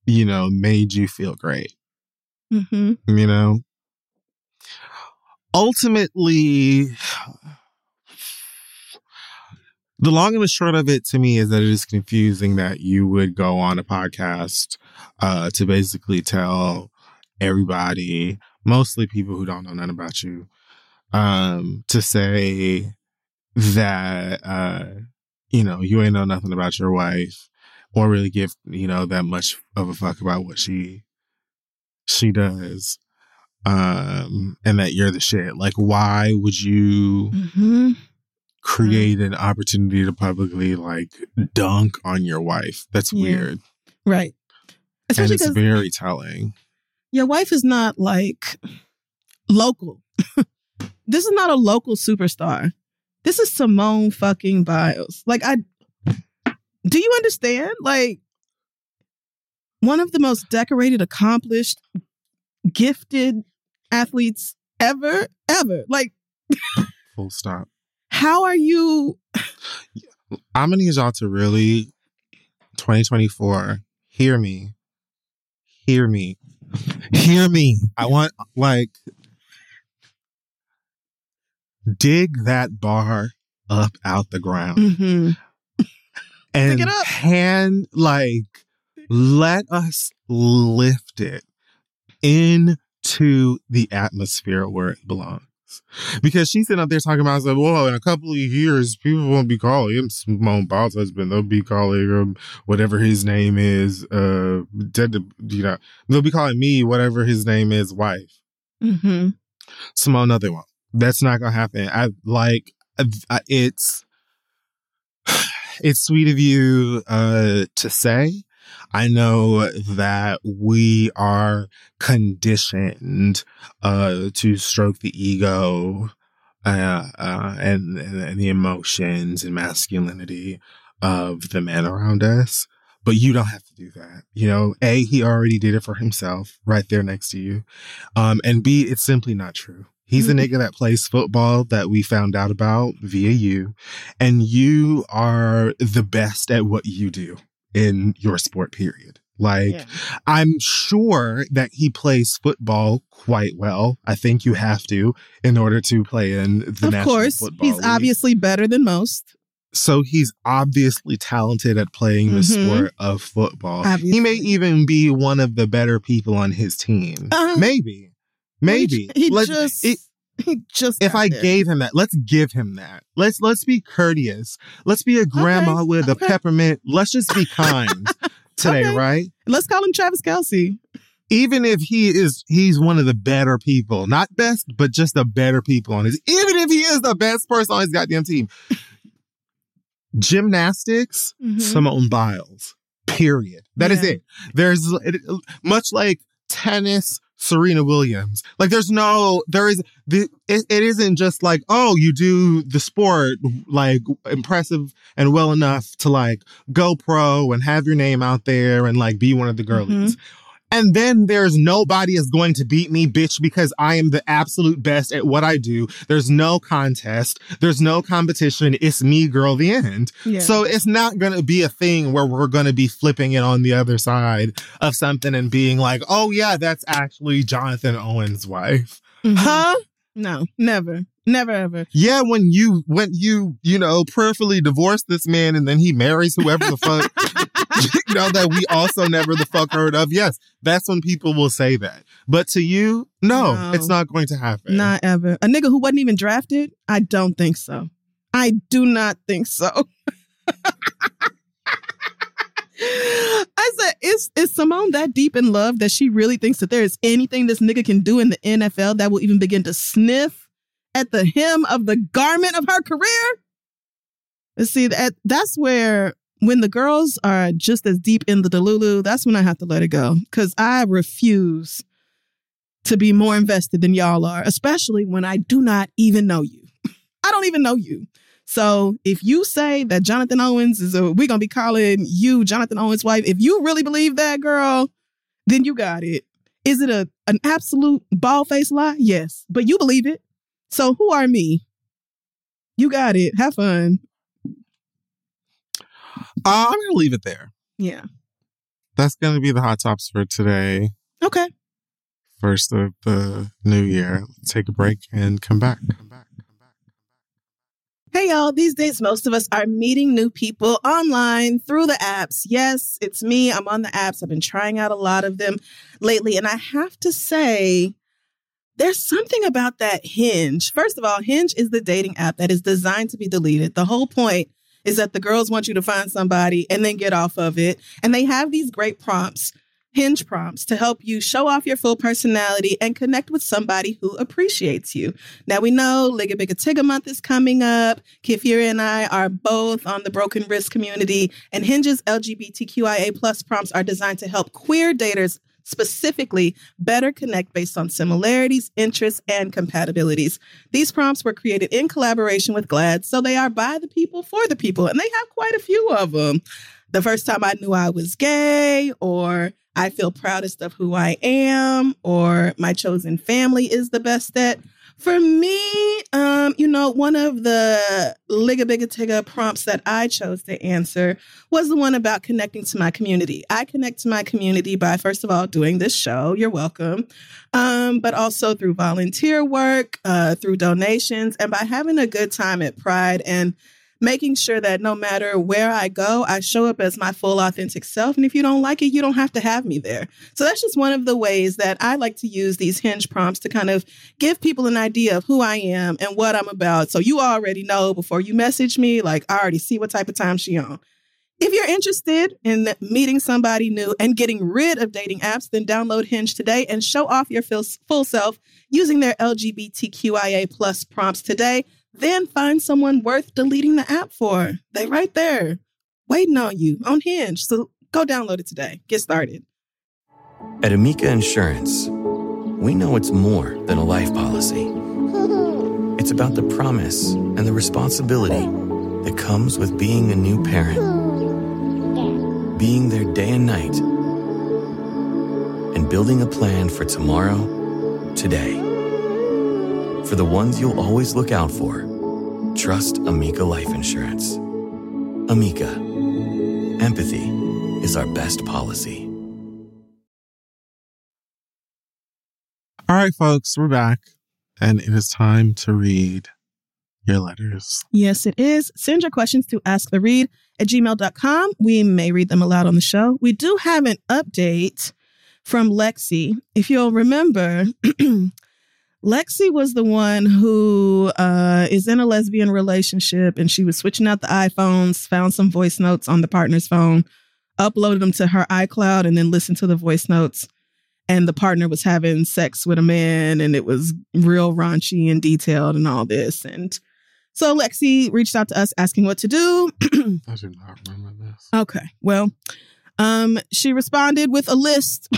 you know, made you feel great, Mhm. you know? Ultimately, the long and the short of it to me is that it is confusing that you would go on a podcast uh, to basically tell everybody, mostly people who don't know nothing about you, um, to say that uh, you know you ain't know nothing about your wife, or really give you know that much of a fuck about what she she does, um, and that you're the shit. Like, why would you? Mhm. Mm-hmm. create an opportunity to publicly like dunk on your wife. That's Yeah. weird. Right. And it's very telling. your wife is not like local. this is not a local superstar. This is Simone fucking Biles. Like I do you understand? Like one of the most decorated, accomplished, gifted athletes ever, ever. Like, Full stop. How are you I'm gonna need y'all to really 2024 hear me. Hear me. Hear me. I want like dig that bar up out the ground. Mhm. and it up. hand like let us lift it into the atmosphere where it belongs. Because she's sitting up there talking about, like, whoa, in a couple of years, people won't be calling him Simone Biles' husband. They'll be calling him whatever his name is. Uh, dead, you know, they'll be calling me whatever his name is, wife. Mm-hmm. Simone, no, they won't. That's not gonna happen. I like I, it's it's sweet of you uh to say. I know that we are conditioned uh to stroke the ego uh, uh and, and and the emotions and masculinity of the men around us. but you don't have to do that. You know, A, he already did it for himself right there next to you. Um, and B, it's simply not true. He's a nigga that plays football that we found out about via you. And you are the best at what you do in your sport, period. Like, Yeah. I'm sure that he plays football quite well. I think you have to in order to play in the of National course, Football he's League. obviously better than most. So he's obviously talented at playing the Mhm. sport of football. Obviously. He may even be one of the better people on his team. Uh-huh. Maybe. Maybe. he, he just it- he just. if I there. gave him that, let's give him that. Let's let's be courteous. Let's be a grandma with a peppermint. Let's just be kind today, Okay. right? let's call him Travis Kelce. Even if he is he's one of the better people, not best, but just the better people on his. Even if he is the best person on his goddamn team. Gymnastics, Mhm. Simone Biles. Period. That is Yeah. it. There's much like tennis, Serena Williams. Like there's no there is the it, it isn't just like oh you do the sport like impressive and well enough to like go pro and have your name out there and like be one of the mm-hmm. girlies. And then there's nobody is going to beat me, bitch, because I am the absolute best at what I do. There's no contest. There's no competition. It's me, girl, the end. Yeah. So it's not going to be a thing where we're going to be flipping it on the other side of something and being like, oh, yeah, that's actually Jonathan Owen's wife. Mhm. Huh? No, never, never ever. Yeah, when you, when you, you know, prayerfully divorce this man and then he marries whoever the fuck, you know, that we also never the fuck heard of. Yes, that's when people will say that. But to you, no, No. it's not going to happen. Not ever. A nigga who wasn't even drafted? I don't think so. I do not think so. I said, is is Simone that deep in love that she really thinks that there is anything this nigga can do in the NFL that will even begin to sniff at the hem of the garment of her career? See, that that's where when the girls are just as deep in the Delulu, that's when I have to let it go. Cause I refuse to be more invested than y'all are, especially when I do not even know you. I don't even know you. So if you say that Jonathan Owens is a, we're gonna be calling you Jonathan Owens' wife, if you really believe that, girl, then you got it. Is it a an absolute bald faced lie? Yes, but you believe it. So who are me? You got it. Have fun. Uh, I'm to leave it there. Yeah. That's to be the hot tops for today. Okay. First of the new year. Take a break and come back. Come back. Come back. Hey y'all, these days most of us are meeting new people online through the apps. Yes, it's me. I'm on the apps. I've been trying out a lot of them lately. And I have to say, there's something about that Hinge. First of all, Hinge is the dating app that is designed to be deleted. The whole point is that the girls want you to find somebody and then get off of it. And they have these great prompts. Hinge prompts to help you show off your full personality and connect with somebody who appreciates you. Now we know Tigga month is coming up. Kid Fury and I are both on the broken wrist community, and Hinge's LGBTQIA plus prompts are designed to help queer daters specifically better connect based on similarities, interests, and compatibilities. These prompts were created in collaboration with GLAAD, so they are by the people for the people, and they have quite a few of them. The first time I knew I was gay, or I feel proudest of who I am, or my chosen family is the best at. For me, um, you know, one of the Ligabigatiga prompts that I chose to answer was the one about connecting to my community. I connect to my community by, first of all, doing this show. You're welcome. Um, but also through volunteer work, uh, through donations, and by having a good time at Pride and making sure that no matter where I go, I show up as my full authentic self. And if you don't like it, you don't have to have me there. So that's just one of the ways that I like to use these hinge prompts to kind of give people an idea of who I am and what I'm about. So you already know before you message me, like I already see what type of time she on. If you're interested in meeting somebody new and getting rid of dating apps, then download Hinge today and show off your full self using their LGBTQIA plus prompts today. Then find someone worth deleting the app for. They right there, waiting on you on Hinge. So go download it today. Get started. At Amica Insurance, we know it's more than a life policy. It's about the promise and the responsibility that comes with being a new parent. being there day and night and building a plan for tomorrow, today. For the ones you'll always look out for, trust Amica Life Insurance. Amica, empathy is our best policy. All right, folks, we're back. And it is time to read your letters. Yes, it is. Send your questions to asktheread at gmail.com. We may read them aloud on the show. We do have an update from Lexi. If you'll remember, Lexi was the one who uh, is in a lesbian relationship and she was switching out the iPhones, found some voice notes on the partner's phone, uploaded them to her iCloud, and then listened to the voice notes. And the partner was having sex with a man and it was real raunchy and detailed and all this. And so Lexi reached out to us asking what to do. I do not remember this. Okay. Well, um, she responded with a list,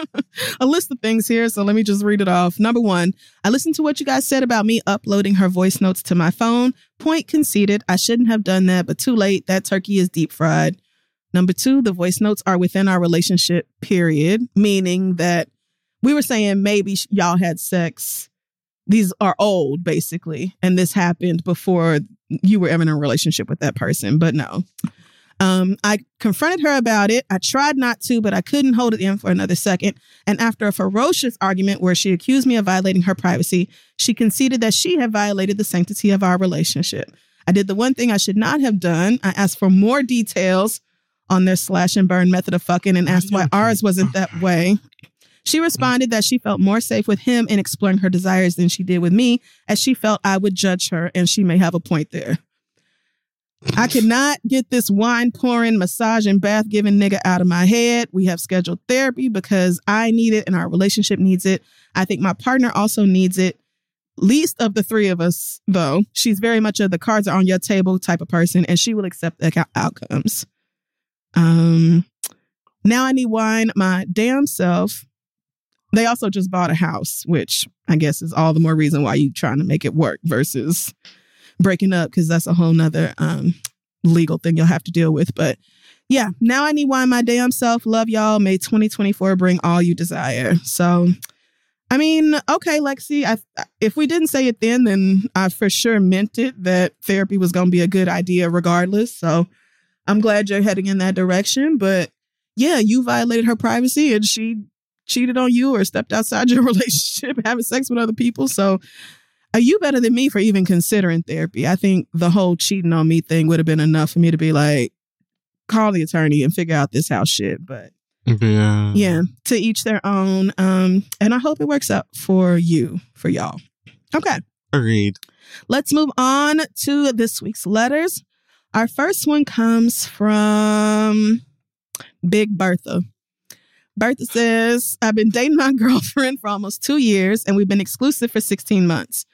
a list of things here. So let me just read it off. Number one, I listened to what you guys said about me uploading her voice notes to my phone. Point conceded. I shouldn't have done that, but too late. That turkey is deep fried. Number two, the voice notes are within our relationship period, meaning that we were saying maybe y'all had sex. These are old, basically, and this happened before you were ever in a relationship with that person. But no, um, I confronted her about it. I tried not to, but I couldn't hold it in for another second. And after a ferocious argument where she accused me of violating her privacy, she conceded that she had violated the sanctity of our relationship. I did the one thing I should not have done. I asked for more details on their slash and burn method of fucking and asked why ours wasn't that way. She responded that she felt more safe with him in exploring her desires than she did with me, as she felt I would judge her, and she may have a point there. I cannot get this wine pouring, massage, and bath giving nigga out of my head. We have scheduled therapy because I need it and our relationship needs it. I think my partner also needs it. Least of the three of us, though, she's very much of the cards are on your table type of person, and she will accept the outcomes. Um, now I need wine my damn self. They also just bought a house, which I guess is all the more reason why you trying to make it work versus breaking up because that's a whole nother um, legal thing you'll have to deal with. But yeah, now I need wine my damn self. Love y'all. May 2024 bring all you desire. So, I mean, okay, Lexi, I, if we didn't say it then, then I for sure meant it that therapy was going to be a good idea regardless. So I'm glad you're heading in that direction. But yeah, you violated her privacy and she cheated on you or stepped outside your relationship, having sex with other people. So are you better than me for even considering therapy? I think the whole cheating on me thing would have been enough for me to be like, call the attorney and figure out this house shit. But yeah, yeah, to each their own. Um, and I hope it works out for you, for y'all. Okay. Agreed. Let's move on to this week's letters. Our first one comes from Big Bertha. Bertha says, I've been dating my girlfriend for almost two years and we've been exclusive for 16 months.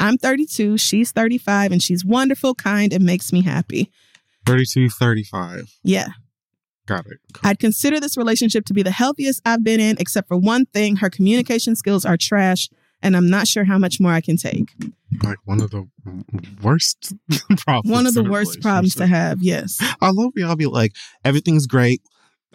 I'm 32, she's 35, and she's wonderful, kind, and makes me happy. 32, 35. Yeah. Got it. Cool. I'd consider this relationship to be the healthiest I've been in, except for one thing her communication skills are trash, and I'm not sure how much more I can take. Like one of the worst problems. One of the worst problems to have, yes. I love y'all be like, everything's great.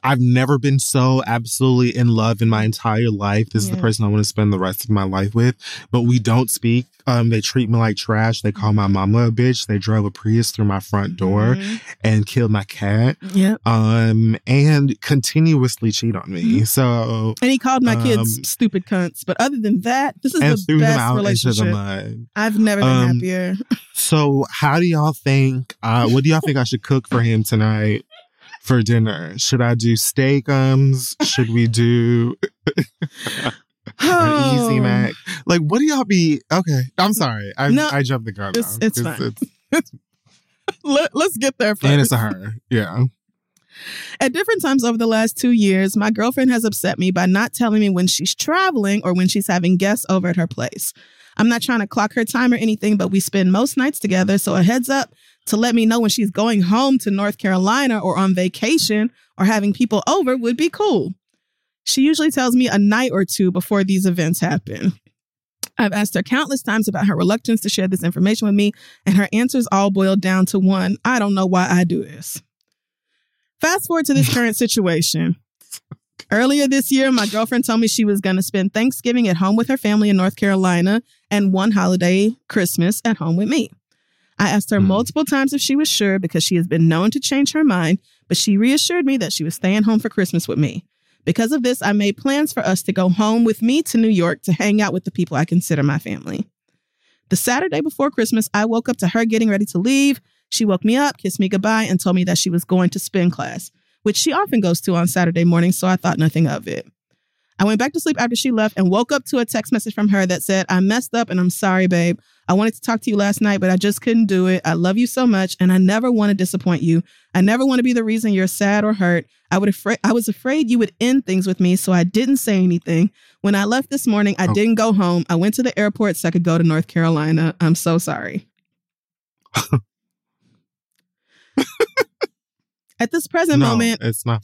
I've never been so absolutely in love in my entire life. This yeah. is the person I want to spend the rest of my life with. But we don't speak. Um, they treat me like trash. They call my mama a bitch. They drove a Prius through my front door mm-hmm. and killed my cat. Yeah. Um, and continuously cheat on me. Mm-hmm. So And he called my um, kids stupid cunts. But other than that, this is the best relationship. I've never been um, happier. so how do y'all think uh what do y'all think I should cook for him tonight? For dinner? Should I do steakums? Should we do an easy oh. mac? Like, what do y'all be? Okay, I'm sorry. I no, I jumped the gun. It's, it's, it's, fine. It's, Let, us get there first. And it's a her. Yeah. At different times over the last two years, my girlfriend has upset me by not telling me when she's traveling or when she's having guests over at her place. I'm not trying to clock her time or anything, but we spend most nights together. So a heads up to let me know when she's going home to North Carolina or on vacation or having people over would be cool. She usually tells me a night or two before these events happen. I've asked her countless times about her reluctance to share this information with me, and her answers all boil down to one I don't know why I do this. Fast forward to this current situation. Earlier this year, my girlfriend told me she was going to spend Thanksgiving at home with her family in North Carolina and one holiday, Christmas, at home with me. I asked her Hmm. multiple times if she was sure because she has been known to change her mind, but she reassured me that she was staying home for Christmas with me. Because of this, I made plans for us to go home with me to New York to hang out with the people I consider my family. The Saturday before Christmas, I woke up to her getting ready to leave. She woke me up, kissed me goodbye, and told me that she was going to spin class, which she often goes to on Saturday mornings, so I thought nothing of it. I went back to sleep after she left and woke up to a text message from her that said, I messed up and I'm sorry, babe. I wanted to talk to you last night, but I just couldn't do it. I love you so much and I never want to disappoint you. I never want to be the reason you're sad or hurt. I would afraid I was afraid you would end things with me, so I didn't say anything. When I left this morning, I Oh. didn't go home. I went to the airport so I could go to North Carolina. I'm so sorry. At this present no, moment, it's not.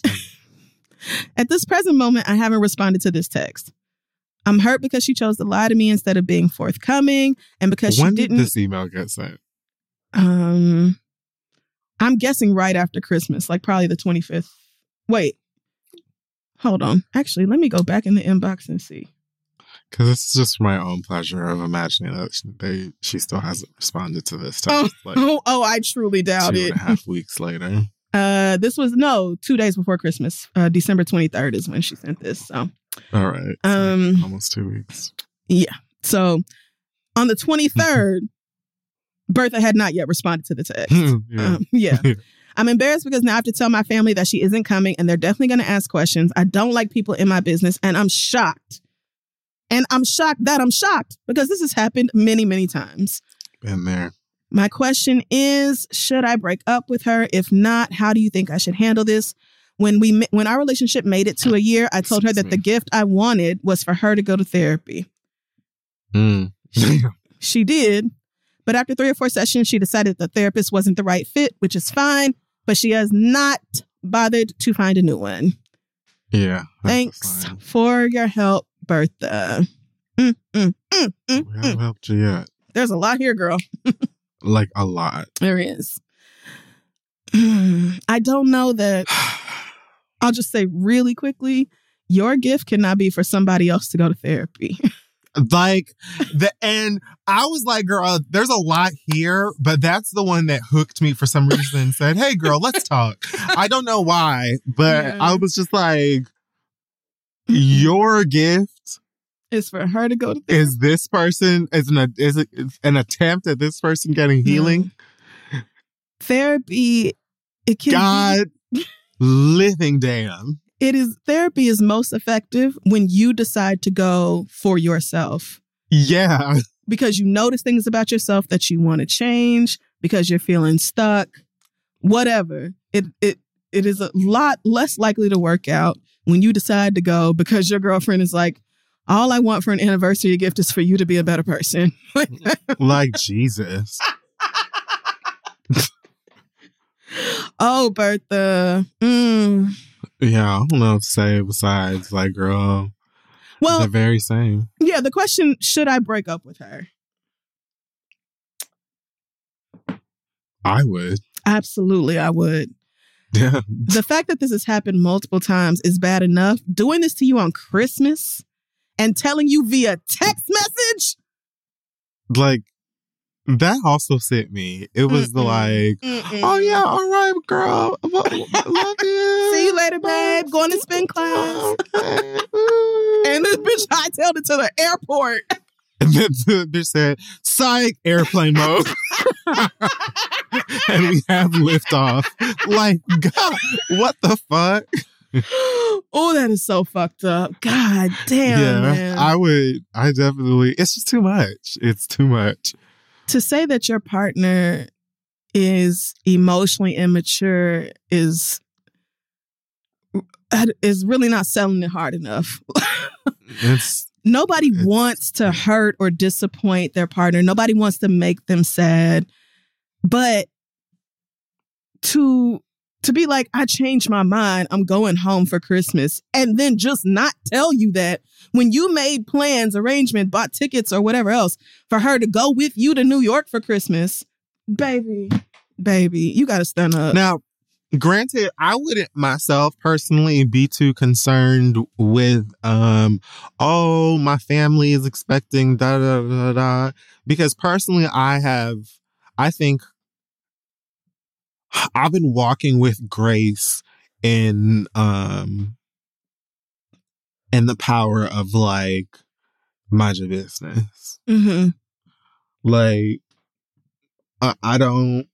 At this present moment, I haven't responded to this text. I'm hurt because she chose to lie to me instead of being forthcoming, and because when she didn't. didn't. this email get sent? um, I'm guessing right after Christmas, like probably the 25th. Wait, hold on. Actually, let me go back in the inbox and see. Because this is just my own pleasure of imagining that she- they she still hasn't responded to this text like oh, oh, I truly doubt two it. and a half weeks later. Uh, this was no two days before Christmas. Uh, December 23rd is when she sent this. So, All right, Um, almost two weeks. Yeah. So on the 23rd, Bertha had not yet responded to the text. yeah. Um, yeah. I'm embarrassed because now I have to tell my family that she isn't coming and they're definitely going to ask questions. I don't like people in my business and I'm shocked. And I'm shocked that I'm shocked because this has happened many, many times. Been there. My question is Should I break up with her? If not, how do you think I should handle this? When we when our relationship made it to a year, I told her that the gift I wanted was for her to go to therapy. Mm. She did, but after three or four sessions, she decided the therapist wasn't the right fit, which is fine. But she has not bothered to find a new one. yeah. Thanks sign. for your help, Bertha. Mm, mm, mm, mm, We mm. haven't helped you yet. There's a lot here, girl. Like a lot. There is. I don't know that. I'll just say really quickly your gift cannot be for somebody else to go to therapy. like the and I was like, girl, there's a lot here, but that's the one that hooked me for some reason said, Hey girl, let's talk. I don't know why, but Yeah. I was just like, Your gift it's for her to go to therapy. is this person is an is it is an attempt at this person getting healing? Therapy, it can be- God living damn. it is therapy is most effective when you decide to go for yourself Yeah. because you notice things about yourself that you want to change because you're feeling stuck whatever it it it is a lot less likely to work out when you decide to go because your girlfriend is like all I want for an anniversary gift is for you to be a better person. Like Jesus. oh, Bertha. Mm. Yeah, I don't know what to say besides like girl. Well, the very same. yeah, the question should I break up with her? I would. Absolutely, I would. Yeah. the fact that this has happened multiple times is bad enough. Doing this to you on Christmas and telling you via text message. like that also sent me. It was Mm-mm. like, oh yeah, all right, girl, love you. See you later, babe. Going to spin class. Okay. And this bitch hightailed it to the airport. And then the bitch said, "Psych, airplane mode," and we have liftoff. Like, God, what the fuck? oh, that is so fucked up. God damn, man. I would. I definitely. It's just too much. It's too much. to say that your partner is emotionally immature is uh, is really not selling it hard enough. It's Nobody It's- wants to hurt or disappoint their partner. Nobody wants to make them sad. But to to be like, I changed my mind, I'm going home for Christmas, and then just not tell you that when you made plans, arrangement, bought tickets or whatever else for her to go with you to New York for Christmas, baby, baby, you gotta stand up. now. granted, I wouldn't myself personally be too concerned with, um, oh, my family is expecting da da da da. Because personally, I have, I think I've been walking with grace in, um, in the power of like, mind your business. Mm-hmm. Like, I, I don't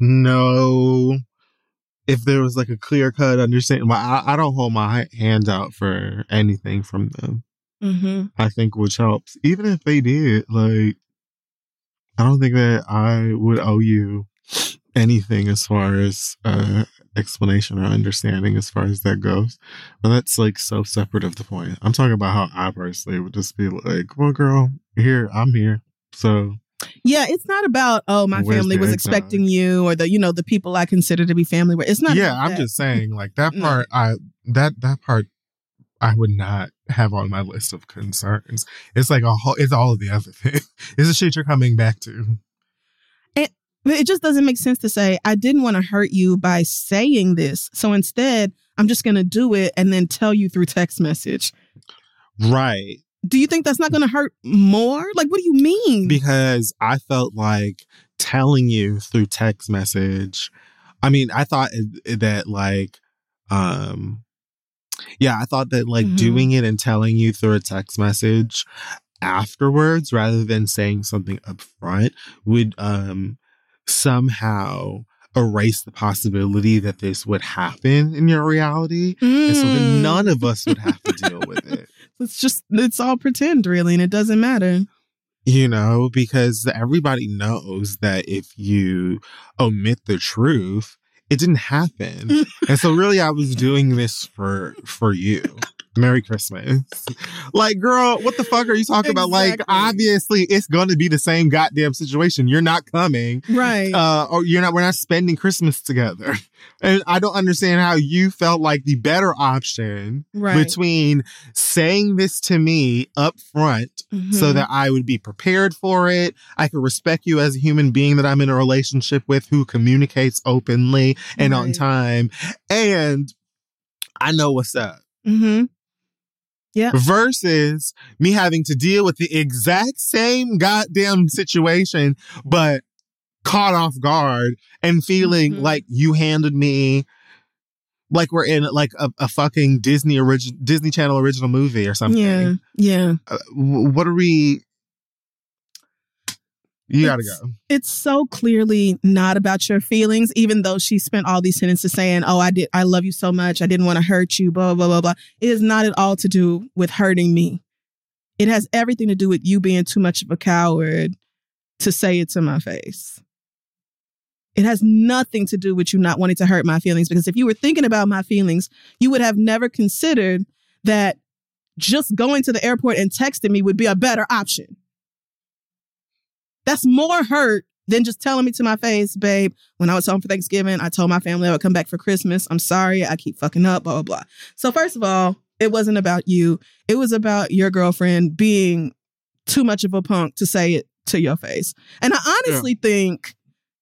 know if there was like a clear cut understanding. I, I don't hold my hand out for anything from them. Mm-hmm. I think which helps. Even if they did, like, I don't think that I would owe you anything as far as uh, explanation or understanding as far as that goes. But that's like so separate of the point. I'm talking about how I personally would just be like, well, girl, here, I'm here. So Yeah, it's not about oh my family was expecting you or the you know the people I consider to be family. It's not. yeah, I'm that. just saying, like that No. part, I that that part, I would not have on my list of concerns. It's like a whole. It's all of the other thing. It's the shit you're coming back to. It just doesn't make sense to say I didn't want to hurt you by saying this. So instead, I'm just going to do it and then tell you through text message. Right. Do you think that's not going to hurt more? Like, what do you mean? because I felt like telling you through text message. I mean, I thought that like, um, yeah, I thought that like Mhm. doing it and telling you through a text message afterwards rather than saying something up front would um somehow erase the possibility that this would happen in your reality. And so then Mm. none of us would have to deal with it. It's just it's all pretend, really, and it doesn't matter. you know, because everybody knows that if you omit the truth, it didn't happen. and so really I was doing this for for you. Merry Christmas. Like, girl, what the fuck are you talking about? Like, obviously it's gonna be the same goddamn situation. You're not coming. Right. Uh, or you're not, we're not spending Christmas together. And I don't understand how you felt like the better option right. between saying this to me up front so Mhm. that I would be prepared for it. I could respect you as a human being that I'm in a relationship with who communicates openly and on time. And I know what's up. Mm-hmm. Versus me having to deal with the exact same goddamn situation, but caught off guard and feeling Mhm. like you handed me like we're in like a, a fucking Disney original Disney Channel original movie or something. Yeah. Yeah. uh, what are we? You gotta It's- go. it's so clearly not about your feelings, even though she spent all these sentences saying, Oh, I did I love you so much. I didn't want to hurt you, blah, blah, blah, blah. It is not at all to do with hurting me. It has everything to do with you being too much of a coward to say it to my face. It has nothing to do with you not wanting to hurt my feelings because if you were thinking about my feelings, you would have never considered that just going to the airport and texting me would be a better option. That's more hurt than just telling me to my face, babe, when I was home for Thanksgiving, I told my family I would come back for Christmas. I'm sorry, I keep fucking up, blah, blah, blah. So, first of all, it wasn't about you. It was about your girlfriend being too much of a punk to say it to your face. And I honestly think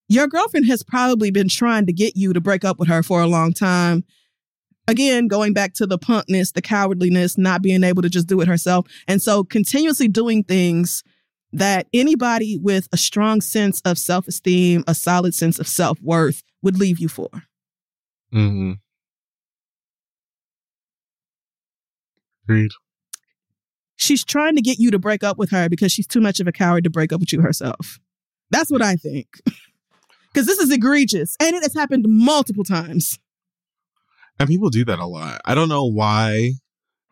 your girlfriend has probably been trying to get you to break up with her for a long time. Again, going back to the punkness, the cowardliness, not being able to just do it herself. And so continuously doing things that anybody with a strong sense of self esteem, a solid sense of self worth would leave you for. Mm-hmm. Agreed. She's trying to get you to break up with her because she's too much of a coward to break up with you herself. That's what I think. Because this is egregious and it has happened multiple times. And people do that a lot. I don't know why.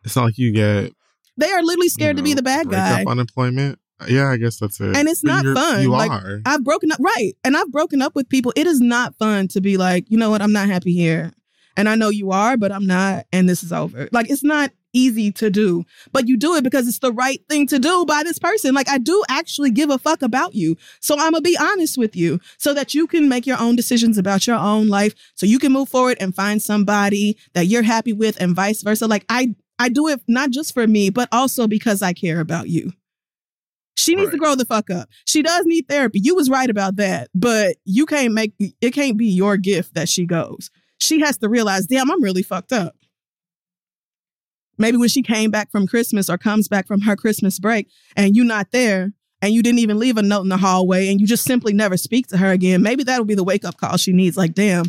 It's not like you get They are literally you scared to be the bad guy. unemployment. Yeah, I guess that's it. And it's But not fun. You Like, are. I've broken up, right. And I've broken up with people. It is not fun to be like, you know what, I'm not happy here. And I know you are, but I'm not. And this is over. Like, it's not easy to do, but you do it because it's the right thing to do by this person. Like, I do actually give a fuck about you. So I'm going to be honest with you so that you can make your own decisions about your own life. So you can move forward and find somebody that you're happy with and vice versa. Like, I, I do it not just for me, but also because I care about you. She needs Right. to grow the fuck up. She does need therapy. You was right about that, but you can't make it can't be your gift that she goes. She has to realize, damn, I'm really fucked up. Maybe when she came back from Christmas or comes back from her Christmas break and you not there and you didn't even leave a note in the hallway and you just simply never speak to her again, maybe that'll be the wake up call she needs. Like, damn,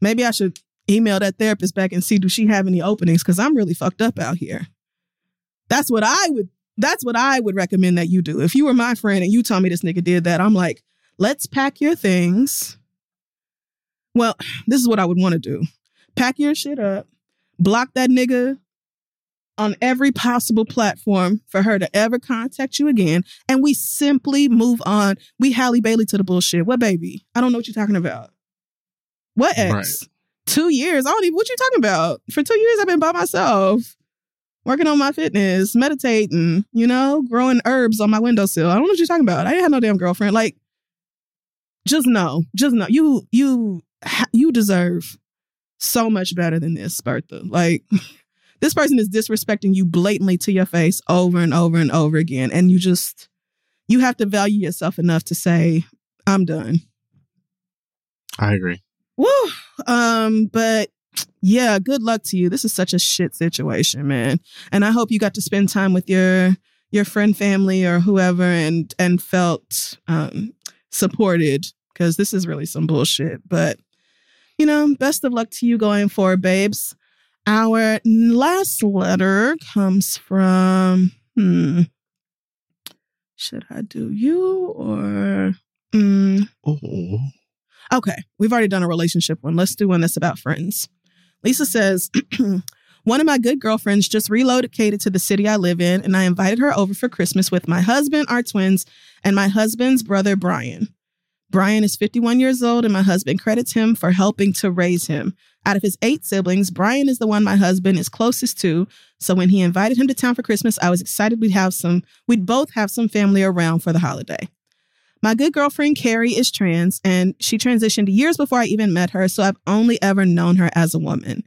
maybe I should email that therapist back and see do she have any openings because I'm really fucked up out here. That's what I would that's what I would recommend that you do. If you were my friend and you tell me this nigga did that, I'm like, let's pack your things. Well, this is what I would want to do. Pack your shit up, block that nigga on every possible platform for her to ever contact you again, and we simply move on. We Halle Bailey to the bullshit. What baby? I don't know what you're talking about. What ex? Right. Two years. I don't even what you talking about. For two years I've been by myself working on my fitness, meditating, you know, growing herbs on my windowsill. I don't know what you're talking about. I didn't have no damn girlfriend. Like, just know, just know, you you you deserve so much better than this, Bertha. Like, this person is disrespecting you blatantly to your face over and over and over again, and you just you have to value yourself enough to say, "I'm done." I agree. Woo. Um, but yeah, good luck to you. This is such a shit situation, man. And I hope you got to spend time with your your friend, family, or whoever, and and felt um, supported because this is really some bullshit. But you know, best of luck to you going forward, babes. Our last letter comes from. Hmm. Should I do you or? Mm, Oh. Okay, we've already done a relationship one. Let's do one that's about friends. Lisa says, One of my good girlfriends just relocated to the city I live in, and I invited her over for Christmas with my husband, our twins, and my husband's brother, Brian. Brian is 51 years old, and my husband credits him for helping to raise him. Out of his eight siblings, Brian is the one my husband is closest to. So when he invited him to town for Christmas, I was excited we'd have some, we'd both have some family around for the holiday. My good girlfriend Carrie is trans and she transitioned years before I even met her, so I've only ever known her as a woman.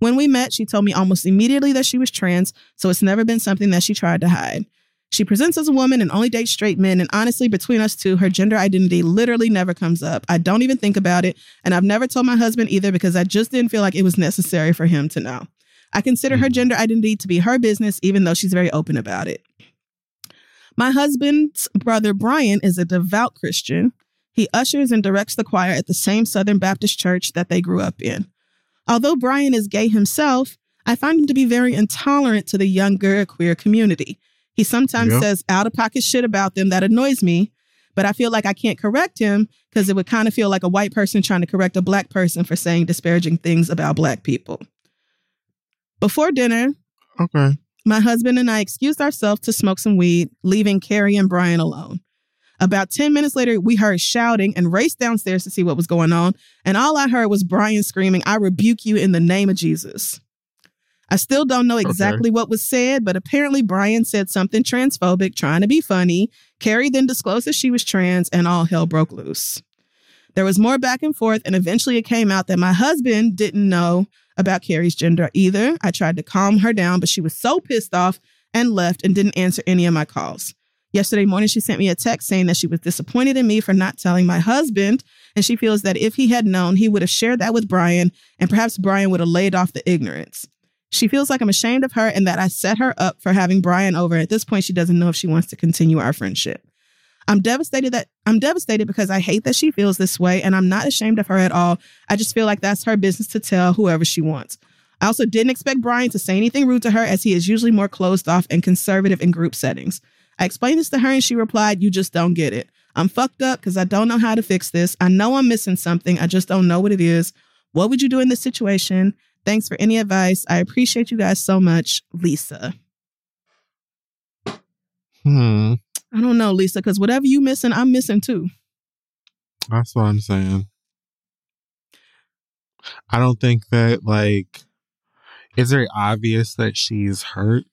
When we met, she told me almost immediately that she was trans, so it's never been something that she tried to hide. She presents as a woman and only dates straight men, and honestly, between us two, her gender identity literally never comes up. I don't even think about it, and I've never told my husband either because I just didn't feel like it was necessary for him to know. I consider her Mhm. gender identity to be her business, even though she's very open about it. My husband's brother, Brian, is a devout Christian. He ushers and directs the choir at the same Southern Baptist church that they grew up in. Although Brian is gay himself, I find him to be very intolerant to the younger queer community. He sometimes Yeah. says out of pocket shit about them that annoys me, but I feel like I can't correct him because it would kind of feel like a white person trying to correct a black person for saying disparaging things about black people. Before dinner, Okay. My husband and I excused ourselves to smoke some weed, leaving Carrie and Brian alone. About 10 minutes later, we heard shouting and raced downstairs to see what was going on. And all I heard was Brian screaming, I rebuke you in the name of Jesus. I still don't know exactly what was said, but apparently Brian said something transphobic, trying to be funny. Carrie then disclosed that she was trans, and all hell broke loose. There was more back and forth, and eventually it came out that my husband didn't know about Carrie's gender either. I tried to calm her down, but she was so pissed off and left and didn't answer any of my calls. Yesterday morning, she sent me a text saying that she was disappointed in me for not telling my husband, and she feels that if he had known, he would have shared that with Brian, and perhaps Brian would have laid off the ignorance. She feels like I'm ashamed of her and that I set her up for having Brian over. At this point, she doesn't know if she wants to continue our friendship. I'm devastated that I'm devastated because I hate that she feels this way and I'm not ashamed of her at all. I just feel like that's her business to tell whoever she wants. I also didn't expect Brian to say anything rude to her as he is usually more closed off and conservative in group settings. I explained this to her and she replied, You just don't get it. I'm fucked up because I don't know how to fix this. I know I'm missing something. I just don't know what it is. What would you do in this situation? Thanks for any advice. I appreciate you guys so much, Lisa. Hmm. I don't know, Lisa, because whatever you missing, I'm missing too. That's what I'm saying. I don't think that like it's very obvious that she's hurt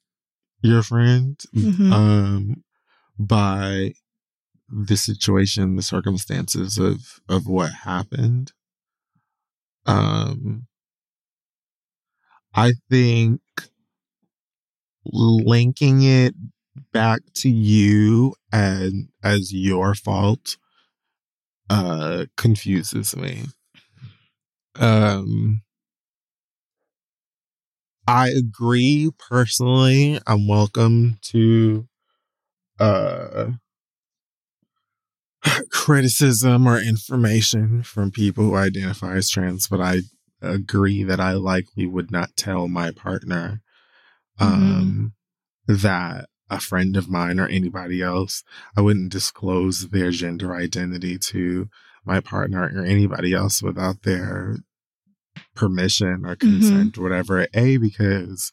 your friend Mhm. um by the situation, the circumstances of of what happened. Um I think linking it back to you and as your fault uh confuses me. Um I agree personally. I'm welcome to uh criticism or information from people who identify as trans, but I agree that I likely would not tell my partner um mm-hmm. that a friend of mine or anybody else, I wouldn't disclose their gender identity to my partner or anybody else without their permission or mm-hmm. consent mm-hmm. or whatever. A, because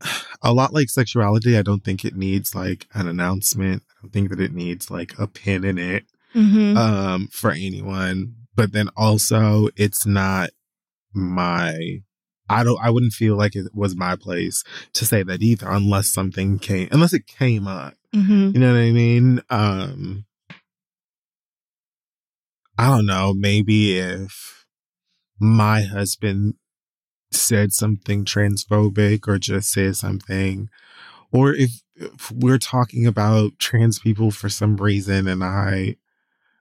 a lot like sexuality, I don't think it needs like an announcement. I don't think that it needs like a pin in it mm-hmm. um, for anyone. But then also, it's not my. I don't. I wouldn't feel like it was my place to say that either, unless something came, unless it came up. Mm-hmm. You know what I mean? Um, I don't know. Maybe if my husband said something transphobic or just said something, or if, if we're talking about trans people for some reason and I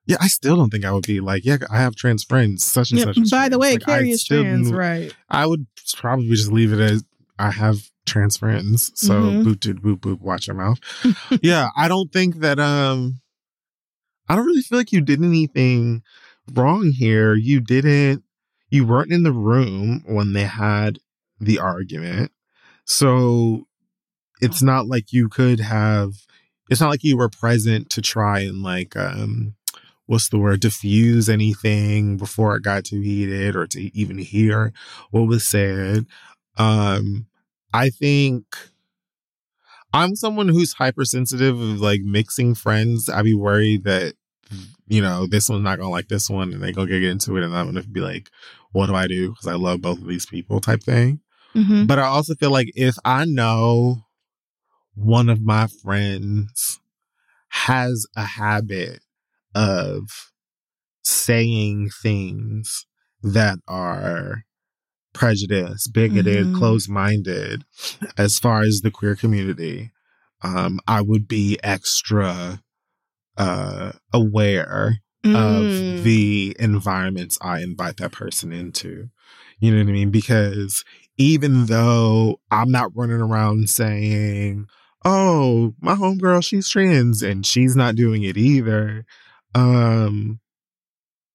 yeah, I still don't think I would be like, yeah, I have trans friends, such and yeah, such. By the way, like, Carrie is trans, right? I would probably just leave it as I have trans friends. So mm-hmm. boop did boop boop, watch your mouth. yeah, I don't think that um I don't really feel like you did anything wrong here. You didn't you weren't in the room when they had the argument. So it's not like you could have it's not like you were present to try and like um what's the word diffuse anything before it got too heated or to even hear what was said. Um I think I'm someone who's hypersensitive of like mixing friends. I'd be worried that you know, this one's not gonna like this one, and they go get into it, and I'm gonna be like, what do I do? Because I love both of these people, type thing. Mm-hmm. But I also feel like if I know one of my friends has a habit of saying things that are prejudiced, bigoted, mm-hmm. closed minded as far as the queer community, um, I would be extra uh, aware mm. of the environments I invite that person into. You know what I mean? Because even though I'm not running around saying, oh, my homegirl, she's trans, and she's not doing it either. Um,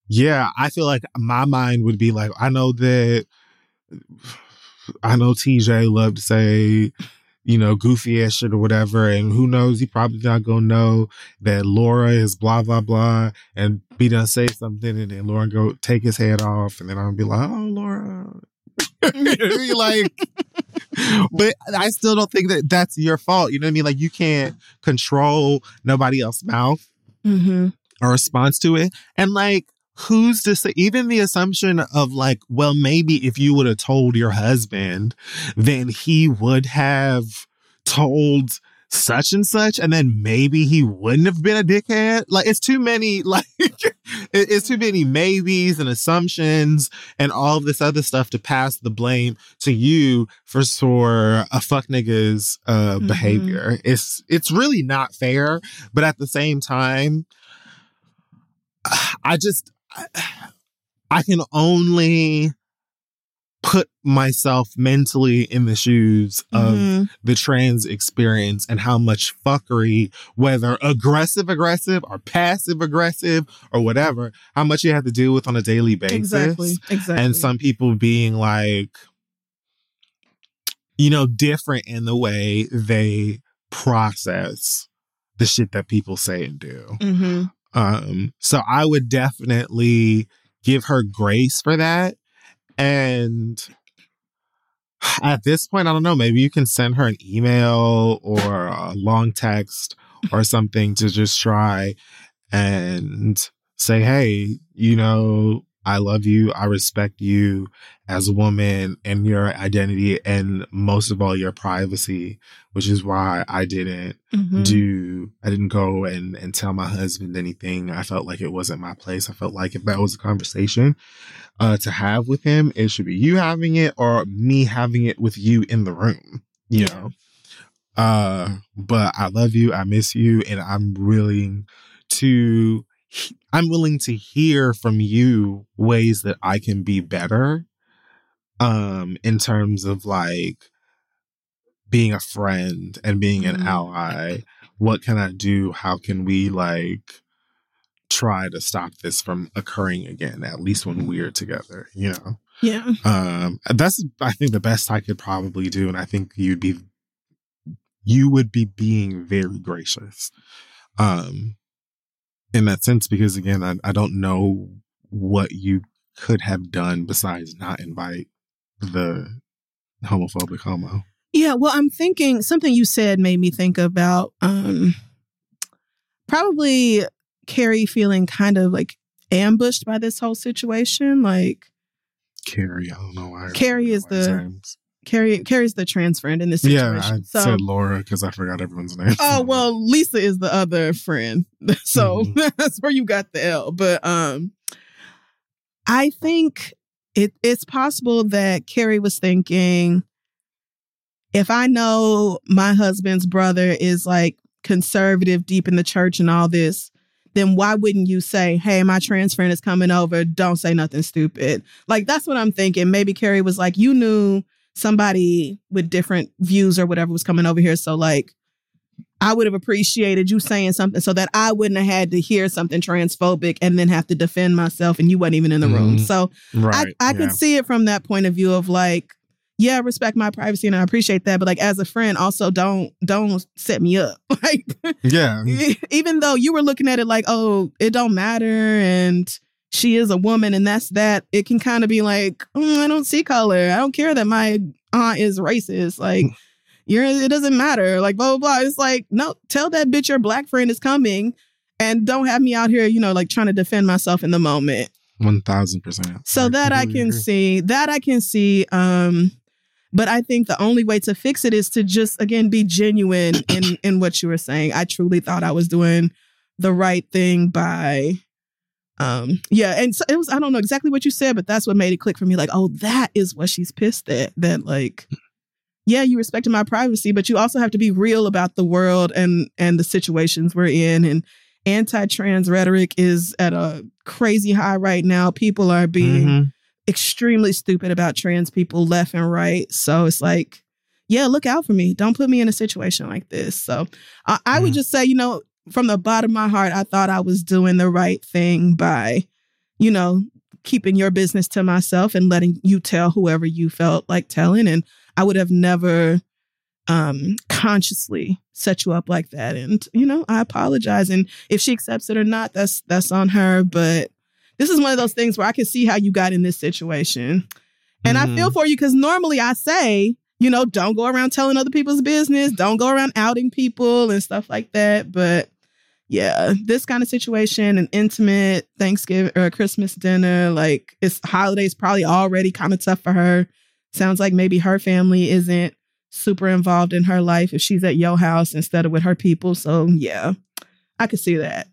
yeah, I feel like my mind would be like, I know that I know TJ loved to say you know, goofy ass shit or whatever. And who knows, he probably not gonna know that Laura is blah blah blah and be done say something and then Laura go take his head off and then I'm be like, oh Laura. Like but I still don't think that that's your fault. You know what I mean? Like you can't control nobody else's mouth mm-hmm. Or response to it. And like who's to say even the assumption of like well maybe if you would have told your husband then he would have told such and such and then maybe he wouldn't have been a dickhead like it's too many like it's too many maybes and assumptions and all of this other stuff to pass the blame to you for for a fuck nigga's uh mm-hmm. behavior it's it's really not fair but at the same time I just I can only put myself mentally in the shoes of mm-hmm. the trans experience and how much fuckery, whether aggressive aggressive or passive aggressive or whatever, how much you have to deal with on a daily basis. Exactly. Exactly. And some people being like, you know, different in the way they process the shit that people say and do. Mm-hmm. Um, so I would definitely give her grace for that. And at this point, I don't know, maybe you can send her an email or a long text or something to just try and say, hey, you know, I love you. I respect you as a woman and your identity and most of all your privacy, which is why I didn't mm-hmm. do, I didn't go and, and tell my husband anything. I felt like it wasn't my place. I felt like if that was a conversation uh, to have with him, it should be you having it or me having it with you in the room, you know? Uh, but I love you. I miss you, and I'm willing to. I'm willing to hear from you ways that I can be better. Um, in terms of like being a friend and being an Mhm. ally. What can I do? How can we like try to stop this from occurring again? At least when we're together, you know. Yeah. Um, that's I think the best I could probably do, and I think you'd be you would be being very gracious, um, in that sense because again, I, I don't know what you could have done besides not invite the homophobic homo. Yeah, well, I'm thinking something you said made me think about um probably Carrie feeling kind of like ambushed by this whole situation. Like Carrie, I don't know why. Carrie is the-. Carrie Carrie's the trans friend in this situation. Yeah, I so said Laura because I forgot everyone's name. Oh well, Lisa is the other friend, so Mhm. that's where you got the L. But um, I think it it's possible that Carrie was thinking, if I know my husband's brother is like conservative, deep in the church, and all this, then why wouldn't you say, "Hey, my trans friend is coming over. Don't say nothing stupid." Like that's what I'm thinking. Maybe Carrie was like, "You knew." Somebody with different views or whatever was coming over here. So like I would have appreciated you saying something so that I wouldn't have had to hear something transphobic and then have to defend myself and you wasn't even in the room. Mhm. So right. I, I yeah. could see it from that point of view of like, yeah, respect my privacy and I appreciate that. But like as a friend, also don't don't set me up. Like Yeah. even though you were looking at it like, oh, it don't matter and she is a woman and that's that, it can kind of be like, mm, I don't see color. I don't care that my aunt is racist. Like, you're it doesn't matter. Like, blah, blah, blah. It's like, no, tell that bitch your black friend is coming and don't have me out here, you know, like trying to defend myself in the moment. One thousand percent. So that I can see, that I can see. Um, but I think the only way to fix it is to just again be genuine in in what you were saying. I truly thought I was doing the right thing by um yeah and so it was i don't know exactly what you said but that's what made it click for me like oh that is what she's pissed at that like yeah you respected my privacy but you also have to be real about the world and and the situations we're in and anti-trans rhetoric is at a crazy high right now people are being Mhm. extremely stupid about trans people left and right. So it's like, yeah, look out for me. Don't put me in a situation like this. So I, I would Mhm. just say, you know, from the bottom of my heart, I thought I was doing the right thing by, you know, keeping your business to myself and letting you tell whoever you felt like telling. And I would have never um consciously set you up like that and you know i apologize and if she accepts it or not that's that's on her but this is one of those things where I can see how you got in this situation. And I feel for you because normally I say, you know, don't go around telling other people's business, don't go around outing people and stuff like that. But yeah, this kind of situation, an intimate Thanksgiving or Christmas dinner, like it's holidays probably already kind of tough for her. Sounds like maybe her family isn't super involved in her life if she's at your house instead of with her people. So yeah, I could see that.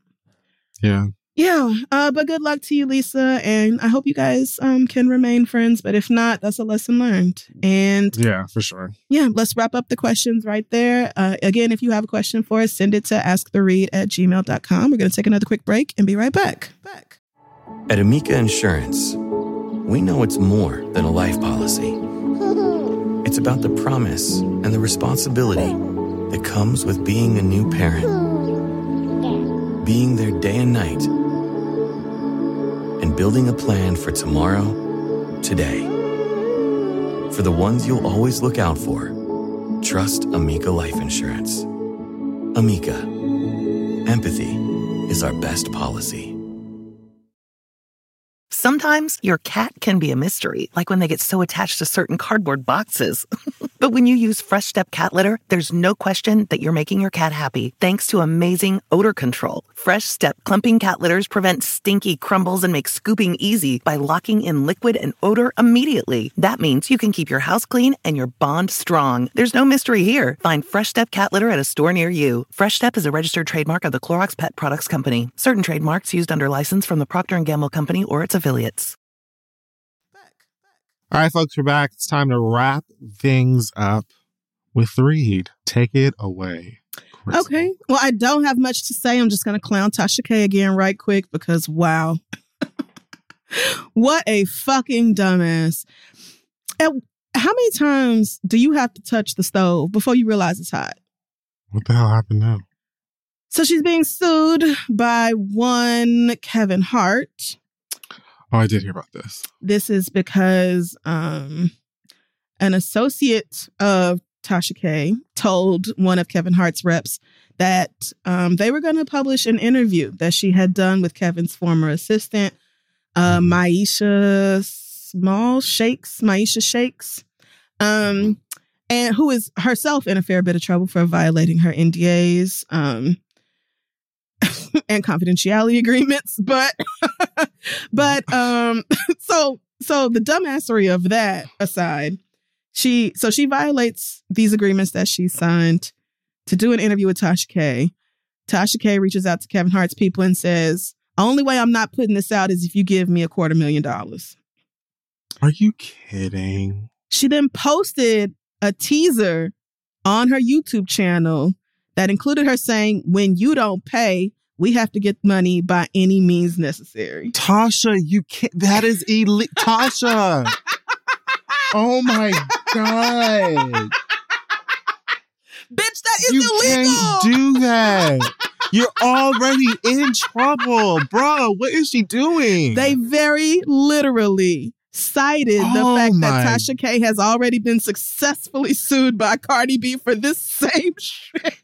Yeah. Yeah, uh, but good luck to you, Lisa, and I hope you guys um, can remain friends. But if not, that's a lesson learned. And Yeah, for sure. yeah, let's wrap up the questions right there. Uh, again, if you have a question for us, send it to asktheread at gmail.com. We're going to take another quick break and be right back. Back. At Amica Insurance, we know it's more than a life policy. It's about the promise and the responsibility that comes with being a new parent, being there day and night, and building a plan for tomorrow, today. For the ones you'll always look out for, trust Amica Life Insurance. Amica, empathy is our best policy. Sometimes your cat can be a mystery, like when they get so attached to certain cardboard boxes. but when you use Fresh Step cat litter, there's no question that you're making your cat happy thanks to amazing odor control. Fresh Step clumping cat litters prevent stinky crumbles and make scooping easy by locking in liquid and odor immediately. That means you can keep your house clean and your bond strong. There's no mystery here. Find Fresh Step cat litter at a store near you. Fresh Step is a registered trademark of the Clorox Pet Products Company. Certain trademarks used under license from the Procter & Gamble Company or its affiliates. All right, folks, we're back. It's time to wrap things up with Reed. Take it away. Okay. Well, I don't have much to say. I'm just going to clown Tasha K again right quick because wow. what a fucking dumbass. At, how many times do you have to touch the stove before you realize it's hot? What the hell happened now? So she's being sued by one Kevin Hart. Oh, I did hear about this. This is because um, an associate of Tasha K told one of Kevin Hart's reps that um, they were going to publish an interview that she had done with Kevin's former assistant, uh, Mhm. Miesha Small Shakes, Miesha Shakes, um, and who is herself in a fair bit of trouble for violating her NDAs um, and confidentiality agreements. But, but um, so so the dumbassery of that aside, she so she violates these agreements that she signed to do an interview with Tasha K. Tasha K reaches out to Kevin Hart's people and says, "Only way I'm not putting this out is if you give me a quarter million dollars." Are you kidding? She then posted a teaser on her YouTube channel that included her saying, "When you don't pay, we have to get money by any means necessary." Tasha, you can't. That is illegal. Tasha. Oh my god. Bitch, that is you illegal. can't do that. You're already in trouble, bro. What is she doing? They very literally cited the Oh fact my- that Tasha K has already been successfully sued by Cardi B for this same shit.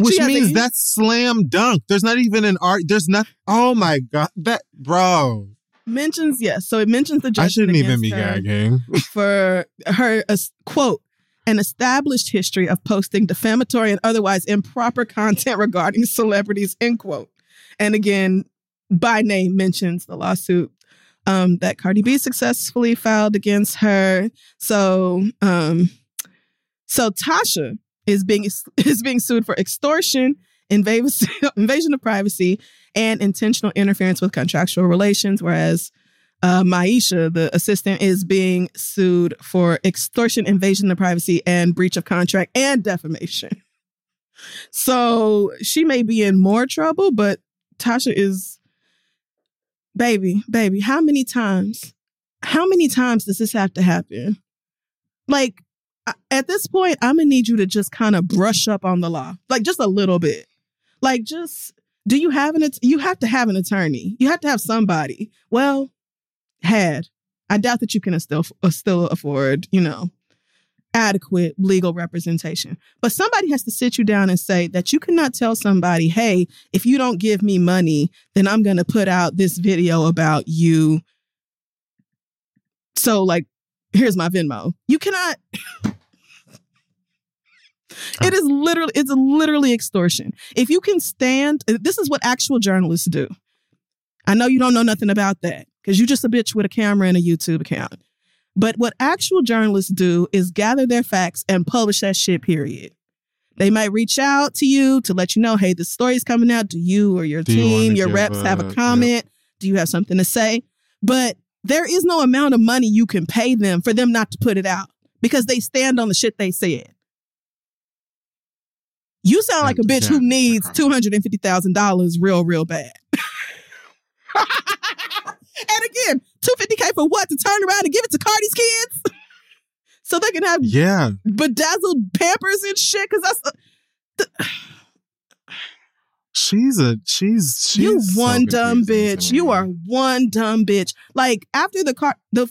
Which means a- that's slam dunk. There's not even an art. There's not. Oh my god, that bro. Mentions yes. So it mentions the I shouldn't even be gagging. for her uh, quote an established history of posting defamatory and otherwise improper content regarding celebrities end quote and again by name mentions the lawsuit um, that cardi b successfully filed against her so um, so tasha is being is being sued for extortion invasion, invasion of privacy and intentional interference with contractual relations whereas uh, Miesha, the assistant, is being sued for extortion, invasion of privacy, and breach of contract and defamation. So she may be in more trouble, but Tasha is, baby, baby, how many times, how many times does this have to happen? Like, at this point, I'm gonna need you to just kind of brush up on the law, like just a little bit. Like, just do you have an? You have to have an attorney. You have to have somebody. Well, had. I doubt that you can still still afford, you know, adequate legal representation. But somebody has to sit you down and say that you cannot tell somebody, "Hey, if you don't give me money, then I'm going to put out this video about you." So like, here's my Venmo. You cannot It is literally it's literally extortion. If you can stand this is what actual journalists do. I know you don't know nothing about that because you're just a bitch with a camera and a YouTube account. But what actual journalists do is gather their facts and publish that shit, period. They might reach out to you to let you know, hey, the story's coming out. Do you or your Do you team, your give reps have a- comment? Do you have something to say? But there is no amount of money you can pay them for them not to put it out because they stand on the shit they said. You sound like a bitch who needs $250,000 real, real bad. and again, 250K for what? To turn around and give it to Cardi's kids? so they can have Yeah. bedazzled pampers and shit? Because that's. She's a she's she's you so one dumb bitch. You are one dumb bitch. Like after the car the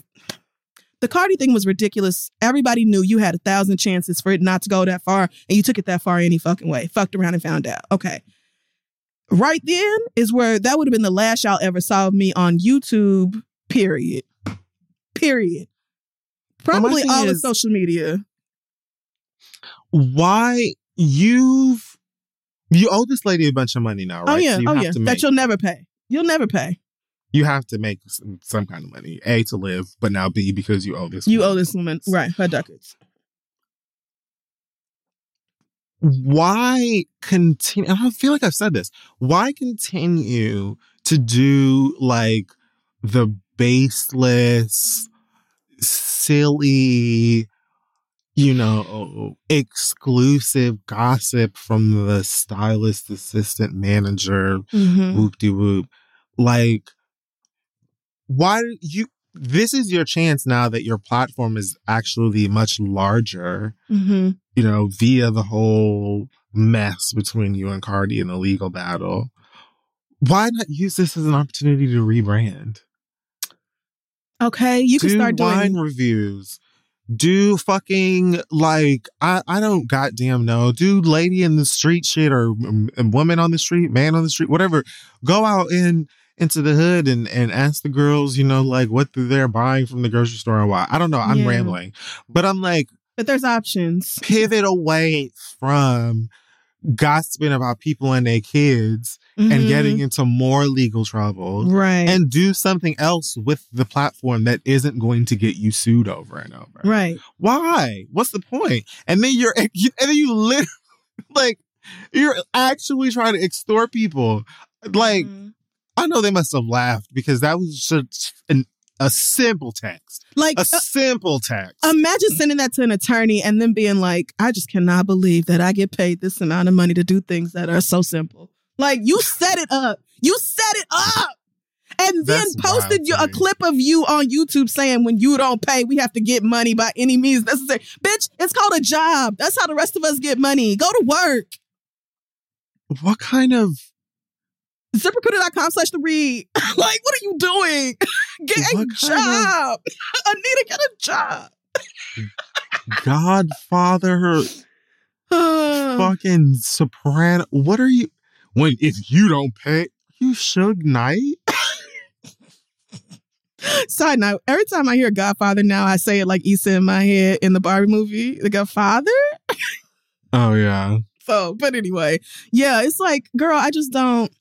the Cardi thing was ridiculous. Everybody knew you had a thousand chances for it not to go that far, and you took it that far any fucking way. Fucked around and found out. Okay. Right then is where that would have been the last y'all ever saw of me on YouTube, period. Period. Probably all of social media. Why you've you owe this lady a bunch of money now, oh, right? oh yeah, So oh yeah. That you'll never pay. You'll never pay. You have to make some, some kind of money. A to live, but now B because you owe this. You woman. owe this woman right her ducats. why continue? I feel like I've said this. Why continue to do like the baseless, silly, you know, exclusive gossip from the stylist assistant manager, Mhm. whoop de whoop. Like, why you? This is your chance now that your platform is actually much larger. Mhm. You know, via the whole mess between you and Cardi in the legal battle. Why not use this as an opportunity to rebrand? Okay, you can do start wine doing. reviews. Do fucking like I I don't goddamn know. Do lady in the street shit or um, woman on the street, man on the street, whatever. Go out in into the hood and and ask the girls, you know, like what they're buying from the grocery store and why. I don't know. I'm Yeah. rambling, but I'm like But there's options. pivot away from gossiping about people and their kids and Mhm. getting into more legal trouble right, and do something else with the platform that isn't going to get you sued over and over. right. Why? What's the point? And then you're and then you literally like you're actually trying to extort people. Like Mhm. I know they must have laughed because that was just an, a simple text, like a uh, simple text. Imagine sending that to an attorney and then being like, I just cannot believe that I get paid this amount of money to do things that are so simple. Like you set it up. You set it up. And then That's posted you a clip of you on YouTube saying when you don't pay, we have to get money by any means necessary. Bitch, it's called a job. That's how the rest of us get money. Go to work. what kind of ZipRecruiter.com slash the read. like, what are you doing? Get a What of- job. Anita, get a job. Godfather fucking soprano? What are you? When if you don't pay, you Suge Knight? Side note, every time I hear Godfather now, I say it like Issa in my head in the Barbie movie, the Godfather. Oh yeah. So, but anyway, yeah, it's like, girl, I just don't.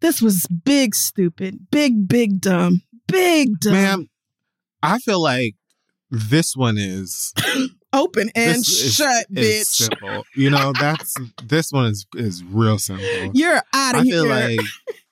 This was big, stupid, big, big, dumb, big, dumb, Ma'am, I feel like this one is open and this shut, is bitch. simple. You know, that's this one is is real simple. You're out of here. I feel like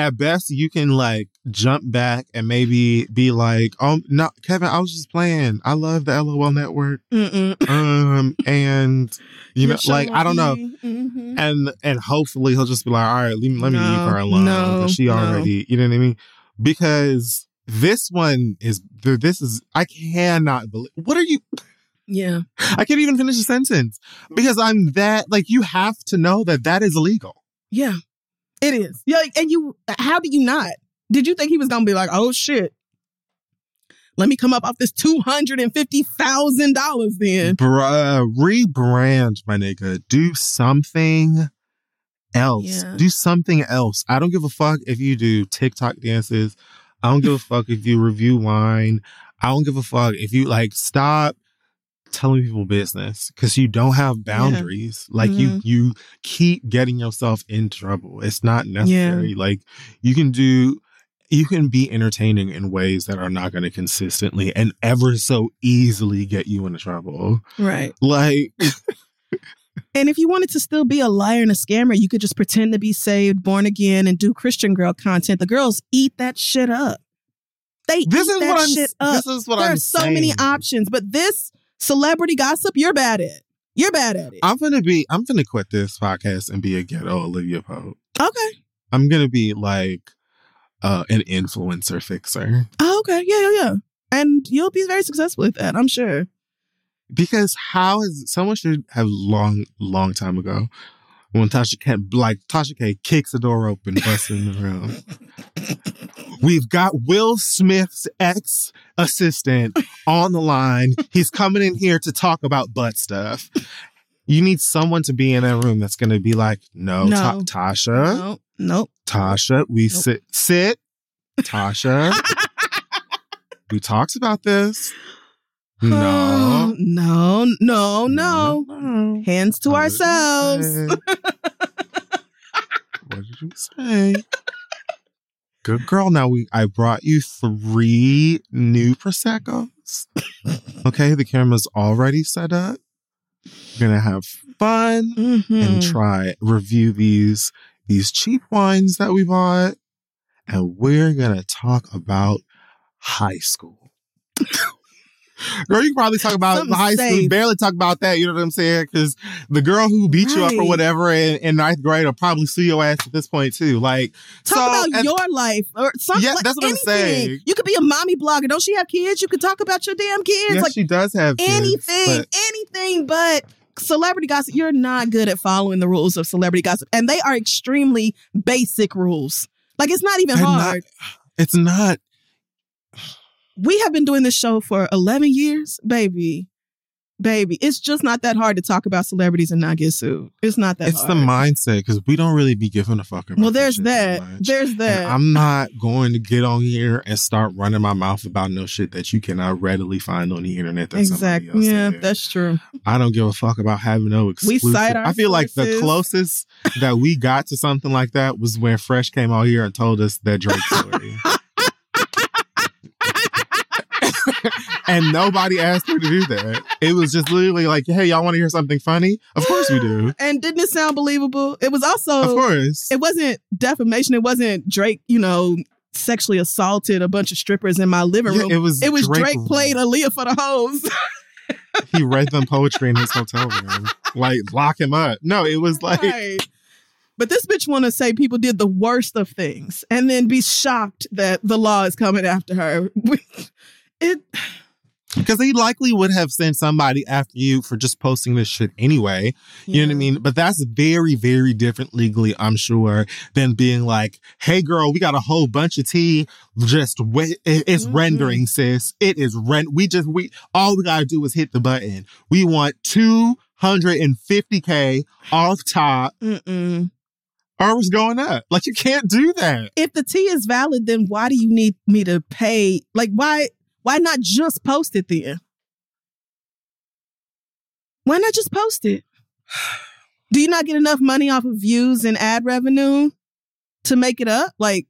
at best you can like jump back and maybe be like, "Oh no, Kevin, I was just playing. I love the LOL network." Mm-mm. Um, and you know, like I don't know. Mhm. and and hopefully he'll just be like, all right, let me, let me leave her alone. no, she no. already, you know what I mean? Because this one is this is I cannot believe. What are you? Yeah. I can't even finish a sentence because I'm that like you have to know that that is illegal. Yeah. It is. Yeah. And you, how do you not? Did you think he was going to be like, oh shit, let me come up off this $250,000 then? Bruh, rebrand, my nigga. Do something else. Yeah. Do something else. I don't give a fuck if you do TikTok dances. I don't give a fuck if you review wine. I don't give a fuck if you like stop telling people business because you don't have boundaries. Like you Mhm. you keep getting yourself in trouble. It's not necessary. Like you can do you can be entertaining in ways that are not going to consistently and ever so easily get you into trouble. Right. Like And if you wanted to still be a liar and a scammer, you could just pretend to be saved, born again, and do Christian girl content. The girls eat that shit up. They this eat is that what I'm shit up. this is what there I'm are so many options, but this celebrity gossip, you're bad at. You're bad at it. I'm gonna be I'm gonna quit this podcast and be a ghetto Olivia Pope. okay. I'm gonna be like uh an influencer fixer. Oh, okay. Yeah, yeah, yeah. And you'll be very successful with that, I'm sure. Because how is someone should have long, long time ago when Tasha K like Tasha K kicks the door open, busts in the room. We've got Will Smith's ex assistant on the line. He's coming in here to talk about butt stuff. You need someone to be in that room that's going to be like, no, Ta- Tasha, Nope. Nope. Tasha, we Nope. sit, sit, Tasha. we talked about this. No, no, no, no. no. Hands to What ourselves. what did you say? Good girl. Now we I brought you three new proseccos. Okay, the camera's already set up. We're gonna have fun Mhm. and try review these these cheap wines that we bought, and we're gonna talk about high school. Girl, you can probably talk about Something high school. Barely talk about that. You know what I'm saying? Because the girl who beat you up or whatever in, in ninth grade will probably sue your ass at this point too. Like, Talk so, about and- your life or something. Yeah, like that's what I'm saying. You could be a mommy blogger. Don't she have kids? You could talk about your damn kids. Yes, like she does have kids, anything, but- anything but celebrity gossip. You're not good at following the rules of celebrity gossip. And they are extremely basic rules. Like it's not even and not- hard. it's not. We have been doing this show for 11 years, baby. Baby, it's just not that hard to talk about celebrities and not get sued. It's not that It's hard. the mindset because we don't really be giving a fuck about. well, there's that. There's And that. I'm not going to get on here and start running my mouth about no shit that you cannot readily find on the internet. That exactly. Yeah, that's true. I don't give a fuck about having no We cite our I feel like the closest that we got to something like that was when Fresh came out here and told us that Drake story. And nobody asked her to do that. It was just literally like, hey, y'all want to hear something funny? Of course we do. And didn't it sound believable? It was also Of course. it wasn't defamation. It wasn't Drake, you know, sexually assaulted a bunch of strippers in my living Yeah, room. it was It was Drake- Drake, played Aaliyah for the hoes. he read them poetry in his hotel room. Like, lock him up. No, it was like, Right. But this bitch want to say people did the worst of things and then be shocked that the law is coming after her. It because they likely would have sent somebody after you for just posting this shit anyway. You know what I mean? But that's very, very different legally, I'm sure, than being like, hey, girl, we got a whole bunch of tea. Just wait. it- It's Mhm. rendering, sis. It is rent. We just, we, all we got to do is hit the button. We want 250K off top. Mm-mm. Ours going up. Like, you can't do that. If the T is valid, then why do you need me to pay? Like, why? Why not just post it then? Why not just post it? Do you not get enough money off of views and ad revenue to make it up? Like,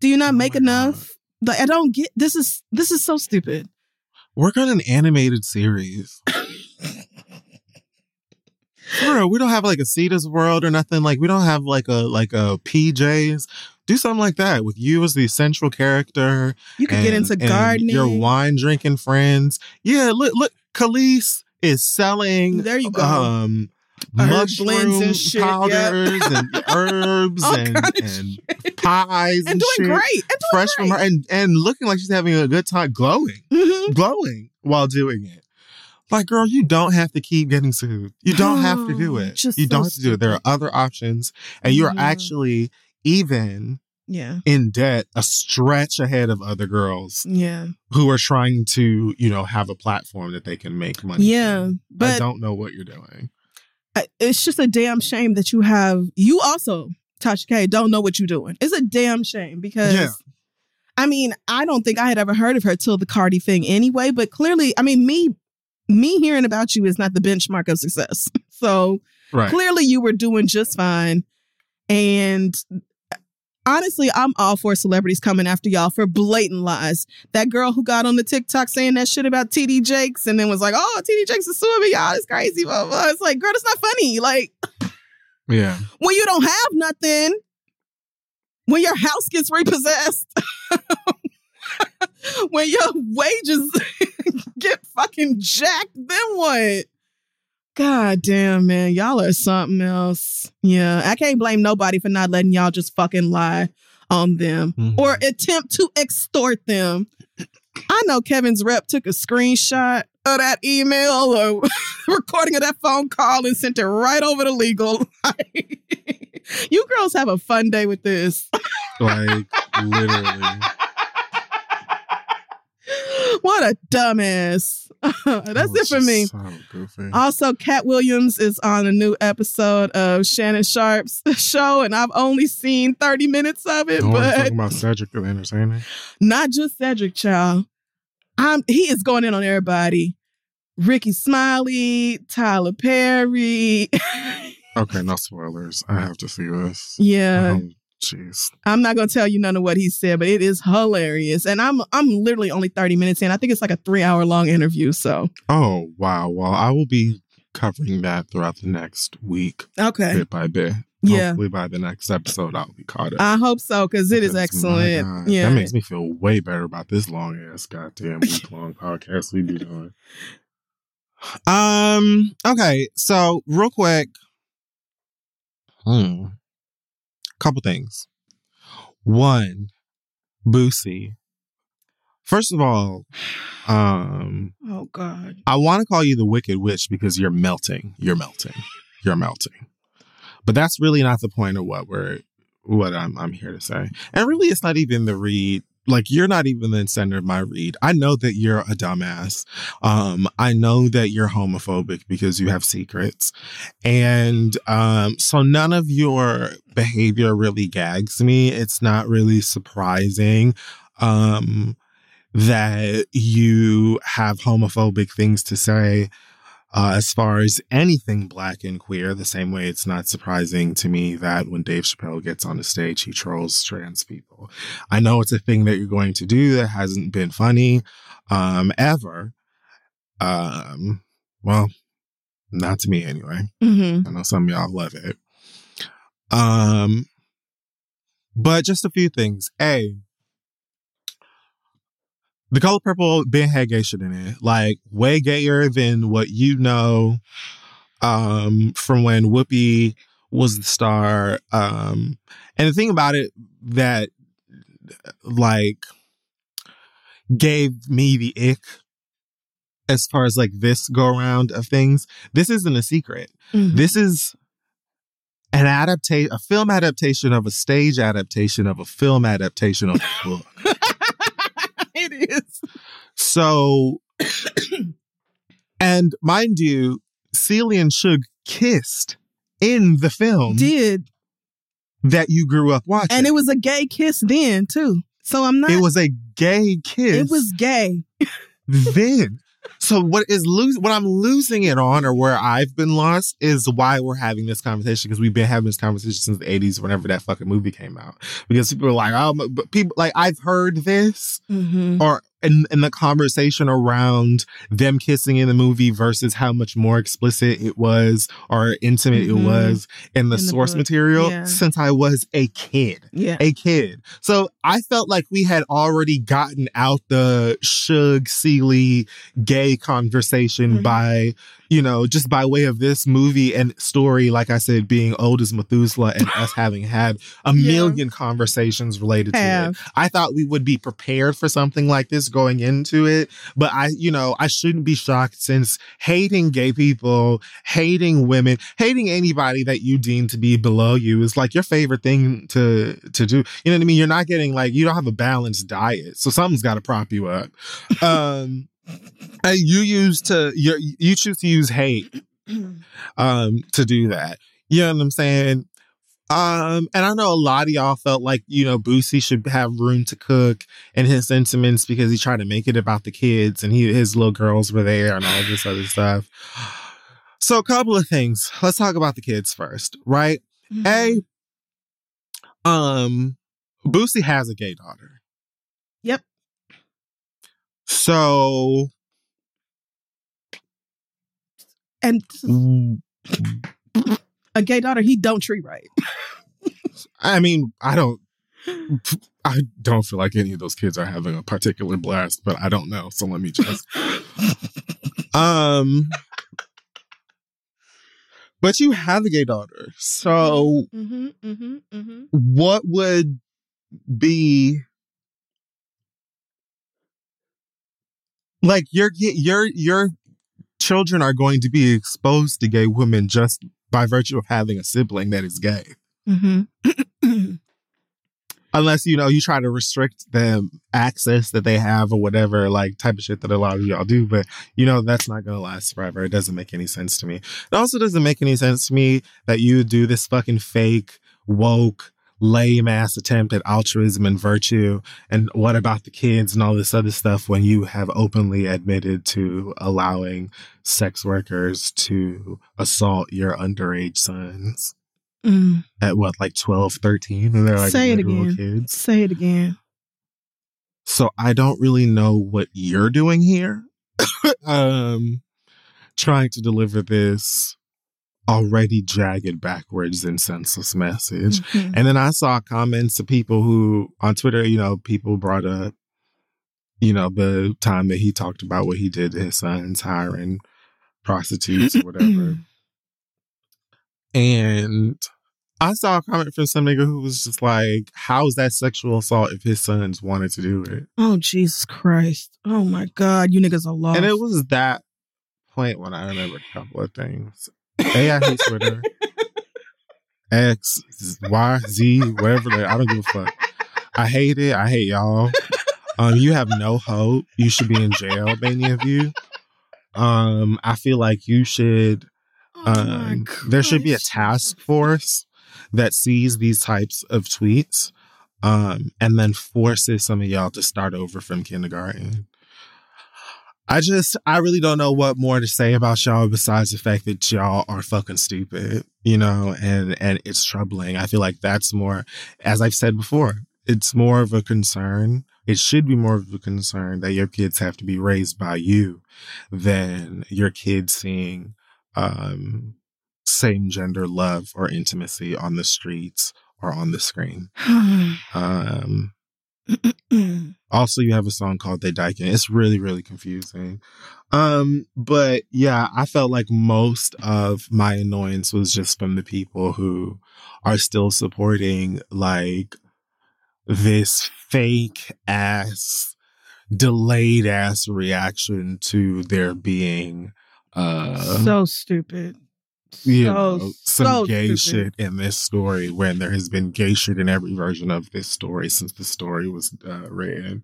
do you not Oh make enough? Like, I don't get this is this is so stupid. Work on an animated series. For real, we don't have like a Cetus World or nothing. Like we don't have like a like a PJs. Do something like that with you as the central character. You could get into and gardening. Your wine drinking friends. Yeah, look, look. Khalees is selling. There you go. Um, mushroom and shit, powders and herbs and, and pies and, and doing shit. great. And doing Fresh from her and and looking like she's having a good time, glowing Mhm. glowing while doing it. Like, girl, you don't have to keep getting sued. You don't have to do it. just You so don't have to do it. There are other options, and you're Yeah. actually even Yeah. in debt a stretch ahead of other girls Yeah. who are trying to, you know, have a platform that they can make money. Yeah. from. I But don't know what you're doing. It's just a damn shame that you have you also Tasha K don't know what you're doing. It's a damn shame because Yeah. I mean, I don't think I had ever heard of her till the Cardi thing anyway, but clearly, I mean, me me hearing about you is not the benchmark of success. So, Right. clearly you were doing just fine and honestly, I'm all for celebrities coming after y'all for blatant lies. That girl who got on the TikTok saying that shit about TD Jakes and then was like, "Oh, TD Jakes is suing me, y'all. It's crazy." Blah, blah. It's like, girl, it's not funny. Like Yeah. when you don't have nothing, when your house gets repossessed, when your wages get fucking jacked, then what? God damn, man. Y'all are something else. Yeah. I can't blame nobody for not letting y'all just fucking lie on them Mhm. or attempt to extort them. I know Kevin's rep took a screenshot of that email or recording of that phone call and sent it right over to legal. you girls have a fun day with this. like literally. what a dumbass. That's oh, it for me. Also, Katt Williams is on a new episode of Shannon Sharpe's show, and I've only seen 30 minutes of it, Don't but talk about Cedric the Entertainer. not just Cedric Child. I'm, he is going in on everybody. Rickey Smiley, Tyler Perry. Okay, no spoilers. I have to see this. yeah. Oh, Jeez. I'm not gonna tell you none of what he said, but it is hilarious. And I'm I'm literally only 30 minutes in. I think it's like a three hour long interview. So Oh, wow. Well, I will be covering that throughout the next week, okay. bit by bit. Yeah. Hopefully by the next episode I'll be caught up. I hope so because it is Because, excellent. Yeah. That makes me feel way better about this long ass goddamn week long podcast we be doing. Um, okay, so real quick. Hmm. Couple things. One, Boosie. First of all, um, oh God. I want to call you the Wicked Witch because you're melting. You're melting. You're melting. But that's really not the point of what we're what I'm I'm here to say. And really it's not even the read. Like you're not even the center of my read. I know that you're a dumbass. Um, I know that you're homophobic because you have secrets. And um, so none of your behavior really gags me. It's not really surprising. Um, that you have homophobic things to say uh, as far as anything black and queer, the same way it's not surprising to me that when Dave Chappelle gets on the stage, he trolls trans people. I know it's a thing that you're going to do that hasn't been funny um, ever. Um, well, not to me anyway. hmm I know some of y'all love it. Um, but just a few things. A, the color purple Ben had gay shit in it, like way gayer than what you know, um, from when Whoopi was the star. Um, and the thing about it that, like, gave me the ick as far as like this go around of things. This isn't a secret. Mm-hmm. This is an adaptation, a film adaptation of a stage adaptation of a film adaptation of a book. it is. So, and mind you, Celie and Shug kissed in the film Did that you grew up watching. and it was a gay kiss then too. So I'm not. it was a gay kiss. It was gay. then. So what is lose what I'm losing it on or where I've been lost is why we're having this conversation because we've been having this conversation since the 80s whenever that fucking movie came out. Because people are like, oh but people like I've heard this Mm-hmm. or in the conversation around them kissing in the movie versus how much more explicit it was or intimate Mhm. it was in the In source book, material yeah. since I was a kid Yeah. a kid. So I felt like we had already gotten out the Shug Celie gay conversation Mhm. by, you know, just by way of this movie and story, like I said, being old as Methuselah and us having had a Yeah. million conversations related to it. I thought we would be prepared for something like this going into it, but I, you know, I shouldn't be shocked since hating gay people, hating women, hating anybody that you deem to be below you is like your favorite thing to to do. You know what I mean? You're not getting like you don't have a balanced diet, so something's got to prop you up. Um, and you use to you you choose to use hate um to do that. You know what I'm saying? Um, and I know a lot of y'all felt like, you know, Boosie should have room to cook in his sentiments because he tried to make it about the kids and he his little girls were there and all this other stuff. So a couple of things. Let's talk about the kids first, right? A um Boosie has a gay daughter. Yep. So and a gay daughter, he don't treat right. I mean, I don't I don't feel like any of those kids are having a particular blast, but I don't know. So let me just um but you have a gay daughter. So Mm-hmm, mm-hmm, mm-hmm. what would be like your your your children are going to be exposed to gay women just by virtue of having a sibling that is gay. Mm-hmm. unless you know you try to restrict the access that they have or whatever like type of shit that a lot of y'all do but you know that's not gonna last forever it doesn't make any sense to me it also doesn't make any sense to me that you do this fucking fake woke lame ass attempt at altruism and virtue and what about the kids and all this other stuff when you have openly admitted to allowing sex workers to assault your underage sons Mm. at what like 12 13 and they're like Say it again. kids Say it again. so i don't really know what you're doing here um trying to deliver this already jagged backwards and senseless message. Mhm. And then I saw comments of people who on Twitter, you know, people brought up, you know, the time that he talked about what he did to his sons, hiring prostitutes or whatever. and I saw a comment from some nigga who was just like, How is that sexual assault if his sons wanted to do it? Oh Jesus Christ! Oh my God, you niggas are lost. And it was that point when I remembered a couple of things. A, I hate Twitter. X, Y, Z, whatever. They, I don't give a fuck. I hate it. I hate y'all. Um, you have no hope. You should be in jail, many of you. Um, I feel like you should. Oh Um, there should be a task force that sees these types of tweets, um, and then forces some of y'all to start over from kindergarten. I just, I really don't know what more to say about y'all besides the fact that y'all are fucking stupid, you know, and and it's troubling. I feel like that's more, as I've said before, it's more of a concern. It should be more of a concern that your kids have to be raised by you than your kids seeing um, same gender love or intimacy on the streets or on the screen. Um, also, you have a song called They Dyken. It's really, really confusing. Um, but yeah, I felt like most of my annoyance was just from the people who are still supporting like this fake ass, delayed ass reaction to there being uh so stupid. You so, know, some so gay stupid. shit in this story when there has been gay shit in every version of this story since the story was uh, written.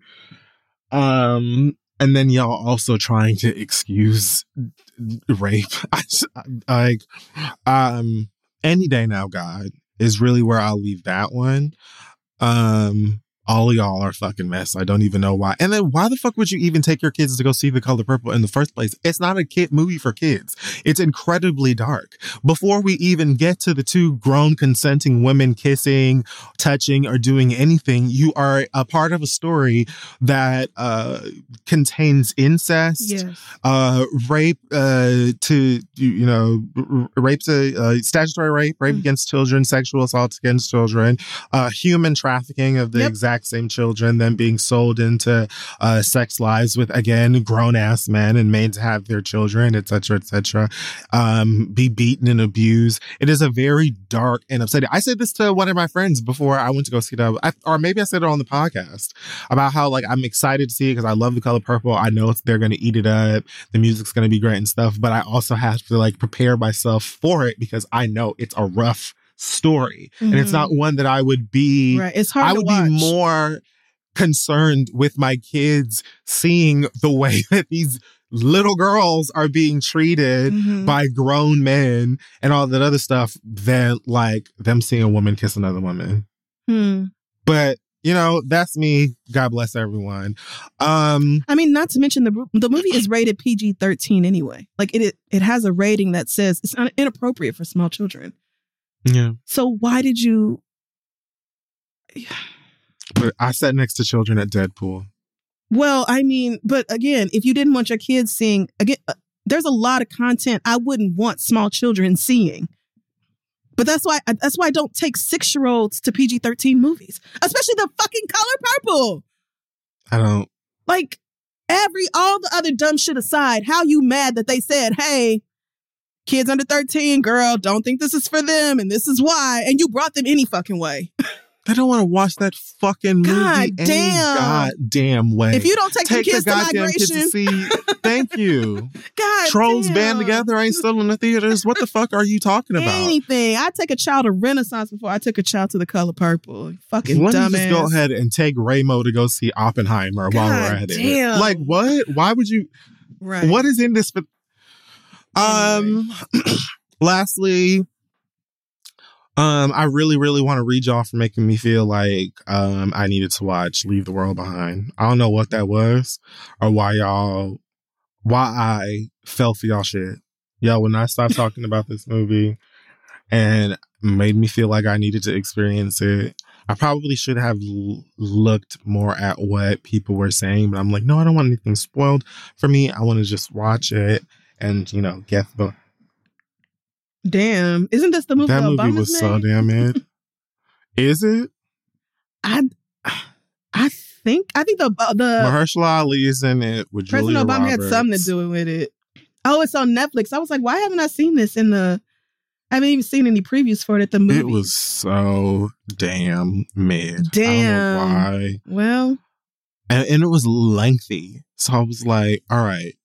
Um, and then y'all also trying to excuse rape. Like, um, any day now, God is really where I'll leave that one. Um, all of y'all are fucking mess. I don't even know why. And then why the fuck would you even take your kids to go see The Color Purple in the first place? It's not a kid movie for kids. It's incredibly dark. Before we even get to the two grown consenting women kissing, touching, or doing anything, you are a part of a story that uh, contains incest, Yes. uh, rape uh, to you know r- r- rape to uh, statutory rape, rape Mm. against children, sexual assaults against children, uh, human trafficking of the Yep. exact same children, then being sold into uh, sex lives with again grown ass men and made to have their children, etc., etc. Um, be beaten and abused. It is a very dark and upsetting. I said this to one of my friends before I went to go see that, or maybe I said it on the podcast about how like I'm excited to see it because I love the color purple. I know they're going to eat it up. The music's going to be great and stuff, but I also have to like prepare myself for it because I know it's a rough story and it's not one that I would be. Right. It's hard I would watch. be more concerned with my kids seeing the way that these little girls are being treated Mhm. by grown men and all that other stuff than like them seeing a woman kiss another woman. Hmm. But you know, that's me. God bless everyone. Um, I mean, not to mention the the movie is rated PG thirteen anyway. Like it, it it has a rating that says it's inappropriate for small children. Yeah. So why did you? But I sat next to children at Deadpool. Well, I mean, but again, if you didn't want your kids seeing again, uh, there's a lot of content I wouldn't want small children seeing. But that's why that's why I don't take six year olds to PG thirteen movies, especially the fucking color purple. I don't. Like every all the other dumb shit aside, how you mad that they said, "Hey, kids under thirteen, girl, don't think this is for them, and this is why," and you brought them any fucking way. I don't want to watch that fucking movie God damn. any damn. way. If you don't take, take the kids to goddamn kids to see, thank you. God, Trolls damn. band together ain't still in the theaters. What the fuck are you talking about? Anything. I take a child to Renaissance before I took a child to the color purple. Fucking Let dumbass. me just go ahead and take Raymo to go see Oppenheimer while we're at it. Like what? Why would you? Right. What is in this? For, um. lastly, um, I really, really want to read y'all for making me feel like um I needed to watch Leave the World Behind. I don't know what that was or why y'all, why I fell for y'all shit. Yo, when I stopped talking about this movie and made me feel like I needed to experience it. I probably should have l- looked more at what people were saying, but I'm like, no, I don't want anything spoiled for me. I want to just watch it and, you know, get the Damn. Isn't this the movie that movie Obama's was so damn mid. Is it? I I think I think the uh, the Mahershala Ali is in it with President Julia Obama had something to do with it. Oh, it's on Netflix. I was like, why haven't I seen this in the? I haven't even seen any previews for it at the movie. It was so damn mid. Damn. I don't know why. well, And, and it was lengthy. So I was like, all right,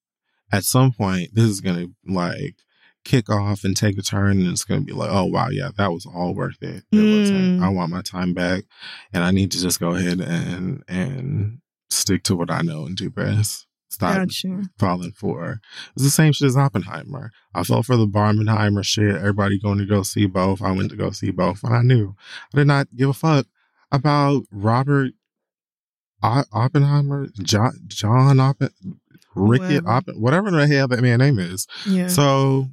at some point, this is going to like kick off and take a turn. And it's going to be like, oh, wow, yeah, that was all worth it. It wasn't. Mm. I want my time back. And I need to just go ahead and, and stick to what I know and do best. Stop gotcha. falling for. It's the same shit as Oppenheimer. I fell for the Barbenheimer shit. Everybody going to go see both. I went to go see both, and I knew I did not give a fuck about Robert o- Oppenheimer, John, John Oppen, Rickett Whatever. Oppen, whatever the hell that man name is. Yeah. So,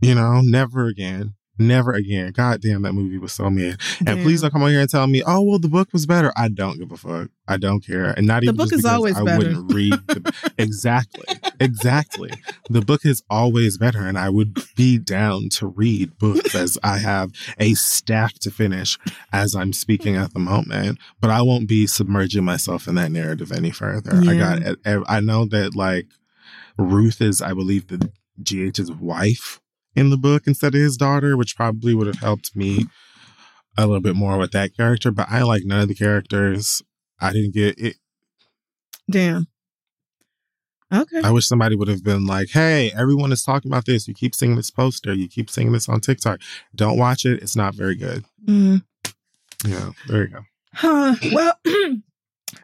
you know, never again. Never again. God damn, that movie was so mad. And please don't come on here and tell me, oh, well, the book was better. I don't give a fuck. I don't care. And not The even book just is because always I better. wouldn't read. The, exactly. Exactly. The book is always better. And I would be down to read books as I have a stack to finish as I'm speaking at the moment. But I won't be submerging myself in that narrative any further. I Yeah. got, I know that like Ruth is, I believe, the GH's wife in the book instead of his daughter, which probably would have helped me a little bit more with that character. But I like none of the characters. I didn't get it. Damn. Okay. I wish somebody would have been like, hey, everyone is talking about this. You keep seeing this poster. You keep seeing this on TikTok. Don't watch it. It's not very good. Mm. Yeah, there you go. Huh. Well,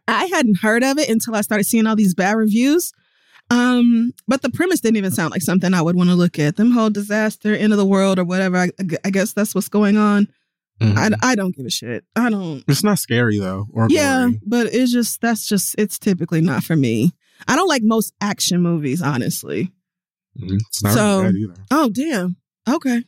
I hadn't heard of it until I started seeing all these bad reviews. Um, but the premise didn't even sound like something I would want to look at. Them whole disaster, end of the world, or whatever. I, I guess that's what's going on. Mhm. I, I don't give a shit. I don't. it's not scary though, or Yeah, but it's just that's just it's typically not for me. I don't like most action movies, honestly. Mhm. It's not So- really bad either. Oh damn. Okay.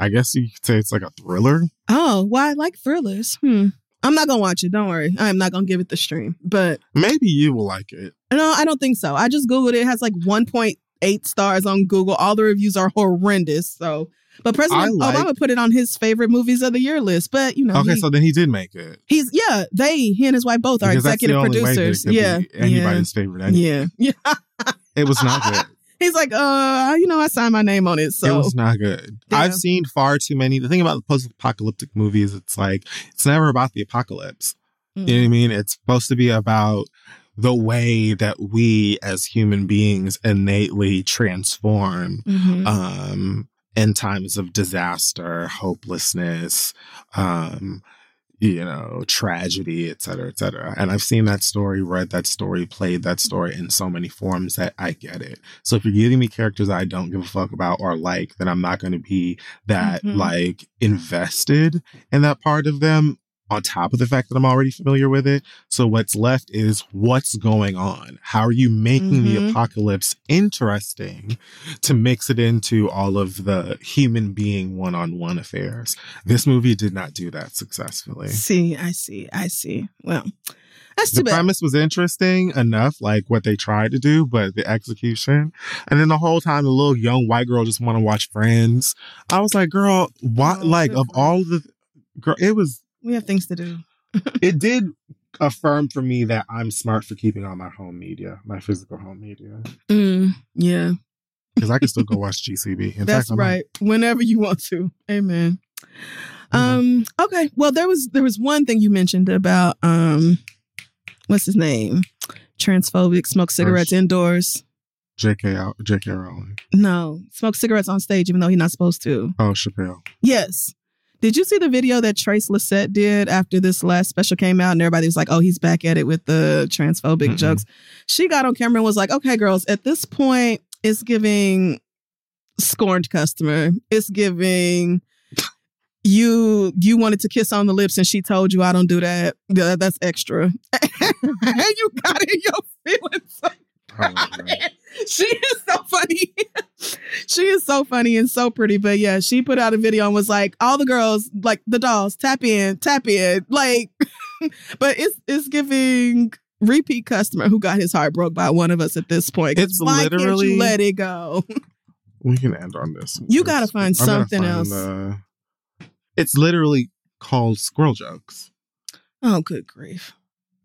I guess you could say it's like a thriller. Oh, well, I like thrillers? Hmm. I'm not gonna watch it. Don't worry. I'm not gonna give it the stream. But Maybe you will like it. no, I don't think so. I just googled it. It has like 1.8 stars on Google. All the reviews are horrendous. So, but President I like- Obama put it on his favorite movies of the year list. But you know, Okay, he- so then he did make it. he's yeah. They he and his wife both are Because that's the executive only way that it producers. Yeah, anybody's favorite. Anyway. yeah, yeah. It was not good. He's like, uh, you know, I signed my name on it. So it was not good. I've seen far too many. The thing about the post-apocalyptic movies, it's like it's never about the apocalypse. You know what I mean? It's supposed to be about the way that we as human beings innately transform Mhm. um, in times of disaster, hopelessness, um, you know, tragedy, et cetera, et cetera. And I've seen that story, read that story, played that story in so many forms that I get it. So if you're giving me characters I don't give a fuck about or like, then I'm not going to be that Mhm. like invested in that part of them. On top of the fact that I'm already familiar with it. So what's left is what's going on? How are you making the Mhm. apocalypse interesting to mix it into all of the human being one on one affairs? This movie did not do that successfully. see, I see, I see. Well, that's The too bad. premise was interesting enough, like what they tried to do, but the execution. And then the whole time, the little young white girl just want to watch Friends. I was like, girl, why? Oh, like, of all the, girl, it was, we have things to do. it did affirm for me that I'm smart for keeping all my home media, my physical home media. Mm, yeah, Because I can still go watch GCB. In that's fact, right. Whenever you want to. Amen. Um. Okay. Well, there was there was one thing you mentioned about um, what's his name? Transphobic, smoke cigarettes indoors. JK, JK Rowling. No, smoke cigarettes on stage, even though he's not supposed to. Oh, Chappelle. Yes. Did you see the video that Trace Lysette did after this last special came out and everybody was like, oh, he's back at it with the transphobic Mm-mm. jokes? She got on camera and was like, okay, girls, at this point, it's giving scorned customer. It's giving you you wanted to kiss on the lips and she told you I don't do that. Yeah, that's extra. and you got in your feelings. Oh, she is so funny. she is so funny and so pretty. But yeah, she put out a video and was like, all the girls, like the dolls, tap in, tap in. Like, but it's it's giving repeat customer who got his heart broke by one of us at this point. It's why can't literally- you let it go. We can end on this. You gotta find I'm something find else. the- It's literally called Squirrel Jokes. Oh, good grief.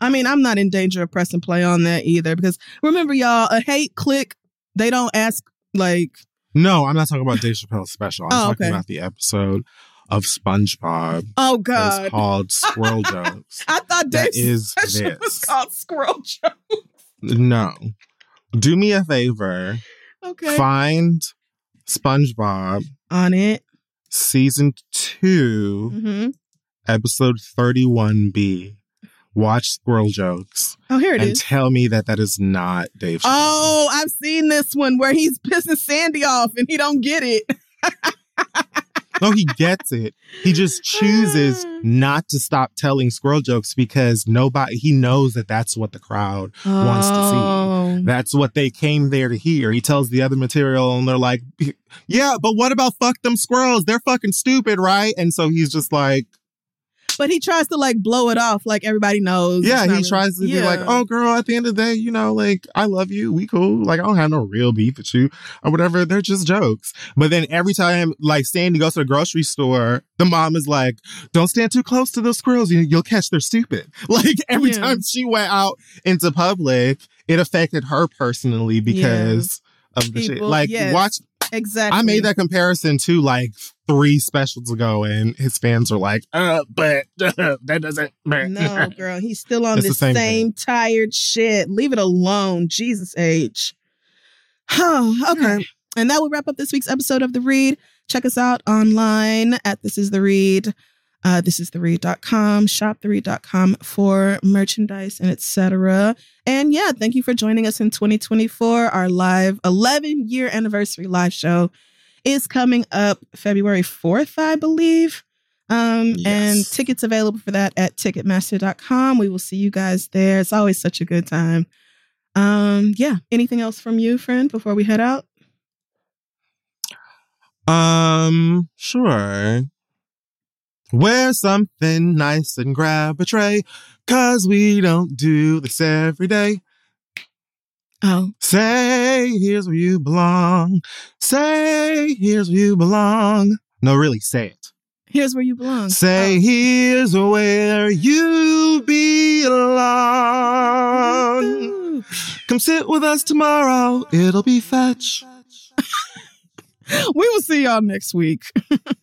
I mean, I'm not in danger of pressing play on that either because remember, y'all, a hate click, they don't ask, like, No, I'm not talking about Dave Chappelle's special. I'm Oh, talking okay. about the episode of SpongeBob oh, God. called Squirrel Jokes. I thought That Dave's is special was called Squirrel Jokes. No. Do me a favor. Okay. Find SpongeBob On it. season 2 hmm episode 31B. Watch Squirrel Jokes Oh, here it and is. tell me that that is not Dave. Chappelle. Oh, I've seen this one where he's pissing Sandy off and he don't get it. No, he gets it. He just chooses not to stop telling squirrel jokes because nobody, he knows that that's what the crowd wants to see. Oh. That's what they came there to hear. He tells the other material and they're like, yeah, but what about fuck them squirrels? They're fucking stupid, right? And so he's just like, But he tries to like blow it off like everybody knows. yeah, he really- tries to be like, oh, girl, at the end of the day, you know, like, I love you. We cool. Like, I don't have no real beef with you or whatever. They're just jokes. But then every time, like, Sandy goes to the grocery store, the mom is like, don't stand too close to those squirrels. You, you'll catch they're stupid. Like, every Yeah. time she went out into public, it affected her personally because of the shit. Like, yes. watch, Exactly. I made that comparison to like, three specials ago, and his fans are like, uh, but that doesn't. Matter. No, girl, he's still on It's the same same, tired shit. Leave it alone. Jesus H. Oh, okay. And that will wrap up this week's episode of The Read. Check us out online at This Is The Read. Uh, this is theread.com, shoptheread.com for merchandise and etc. And yeah, thank you for joining us in 2024. Our live 11 year anniversary live show is coming up February 4th, I believe. Um, and tickets available for that at ticketmaster.com. We will see you guys there. It's always such a good time. Um, yeah. Anything else from you, friend, before we head out? Um, sure. Wear something nice and grab a tray, cause we don't do this every day. Oh, Say, here's where you belong. Say, here's where you belong. No, really, say it. here's where you belong. Say, Oh. here's where you belong. Ooh. Come sit with us tomorrow. It'll be fetch. we will see y'all next week.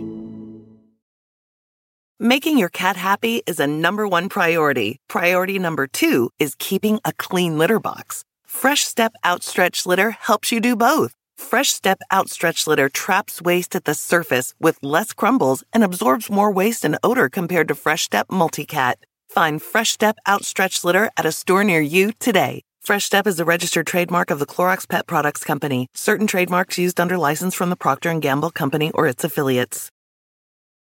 Making your cat happy is a number one priority. Priority number two is keeping a clean litter box. Fresh Step Outstretched Litter helps you do both. Fresh Step Outstretched Litter traps waste at the surface with less crumbles and absorbs more waste and odor compared to Fresh Step Multicat. Find Fresh Step Outstretched Litter at a store near you today. Fresh Step is a registered trademark of the Clorox Pet Products Company. Certain trademarks used under license from the Procter & Gamble Company or its affiliates.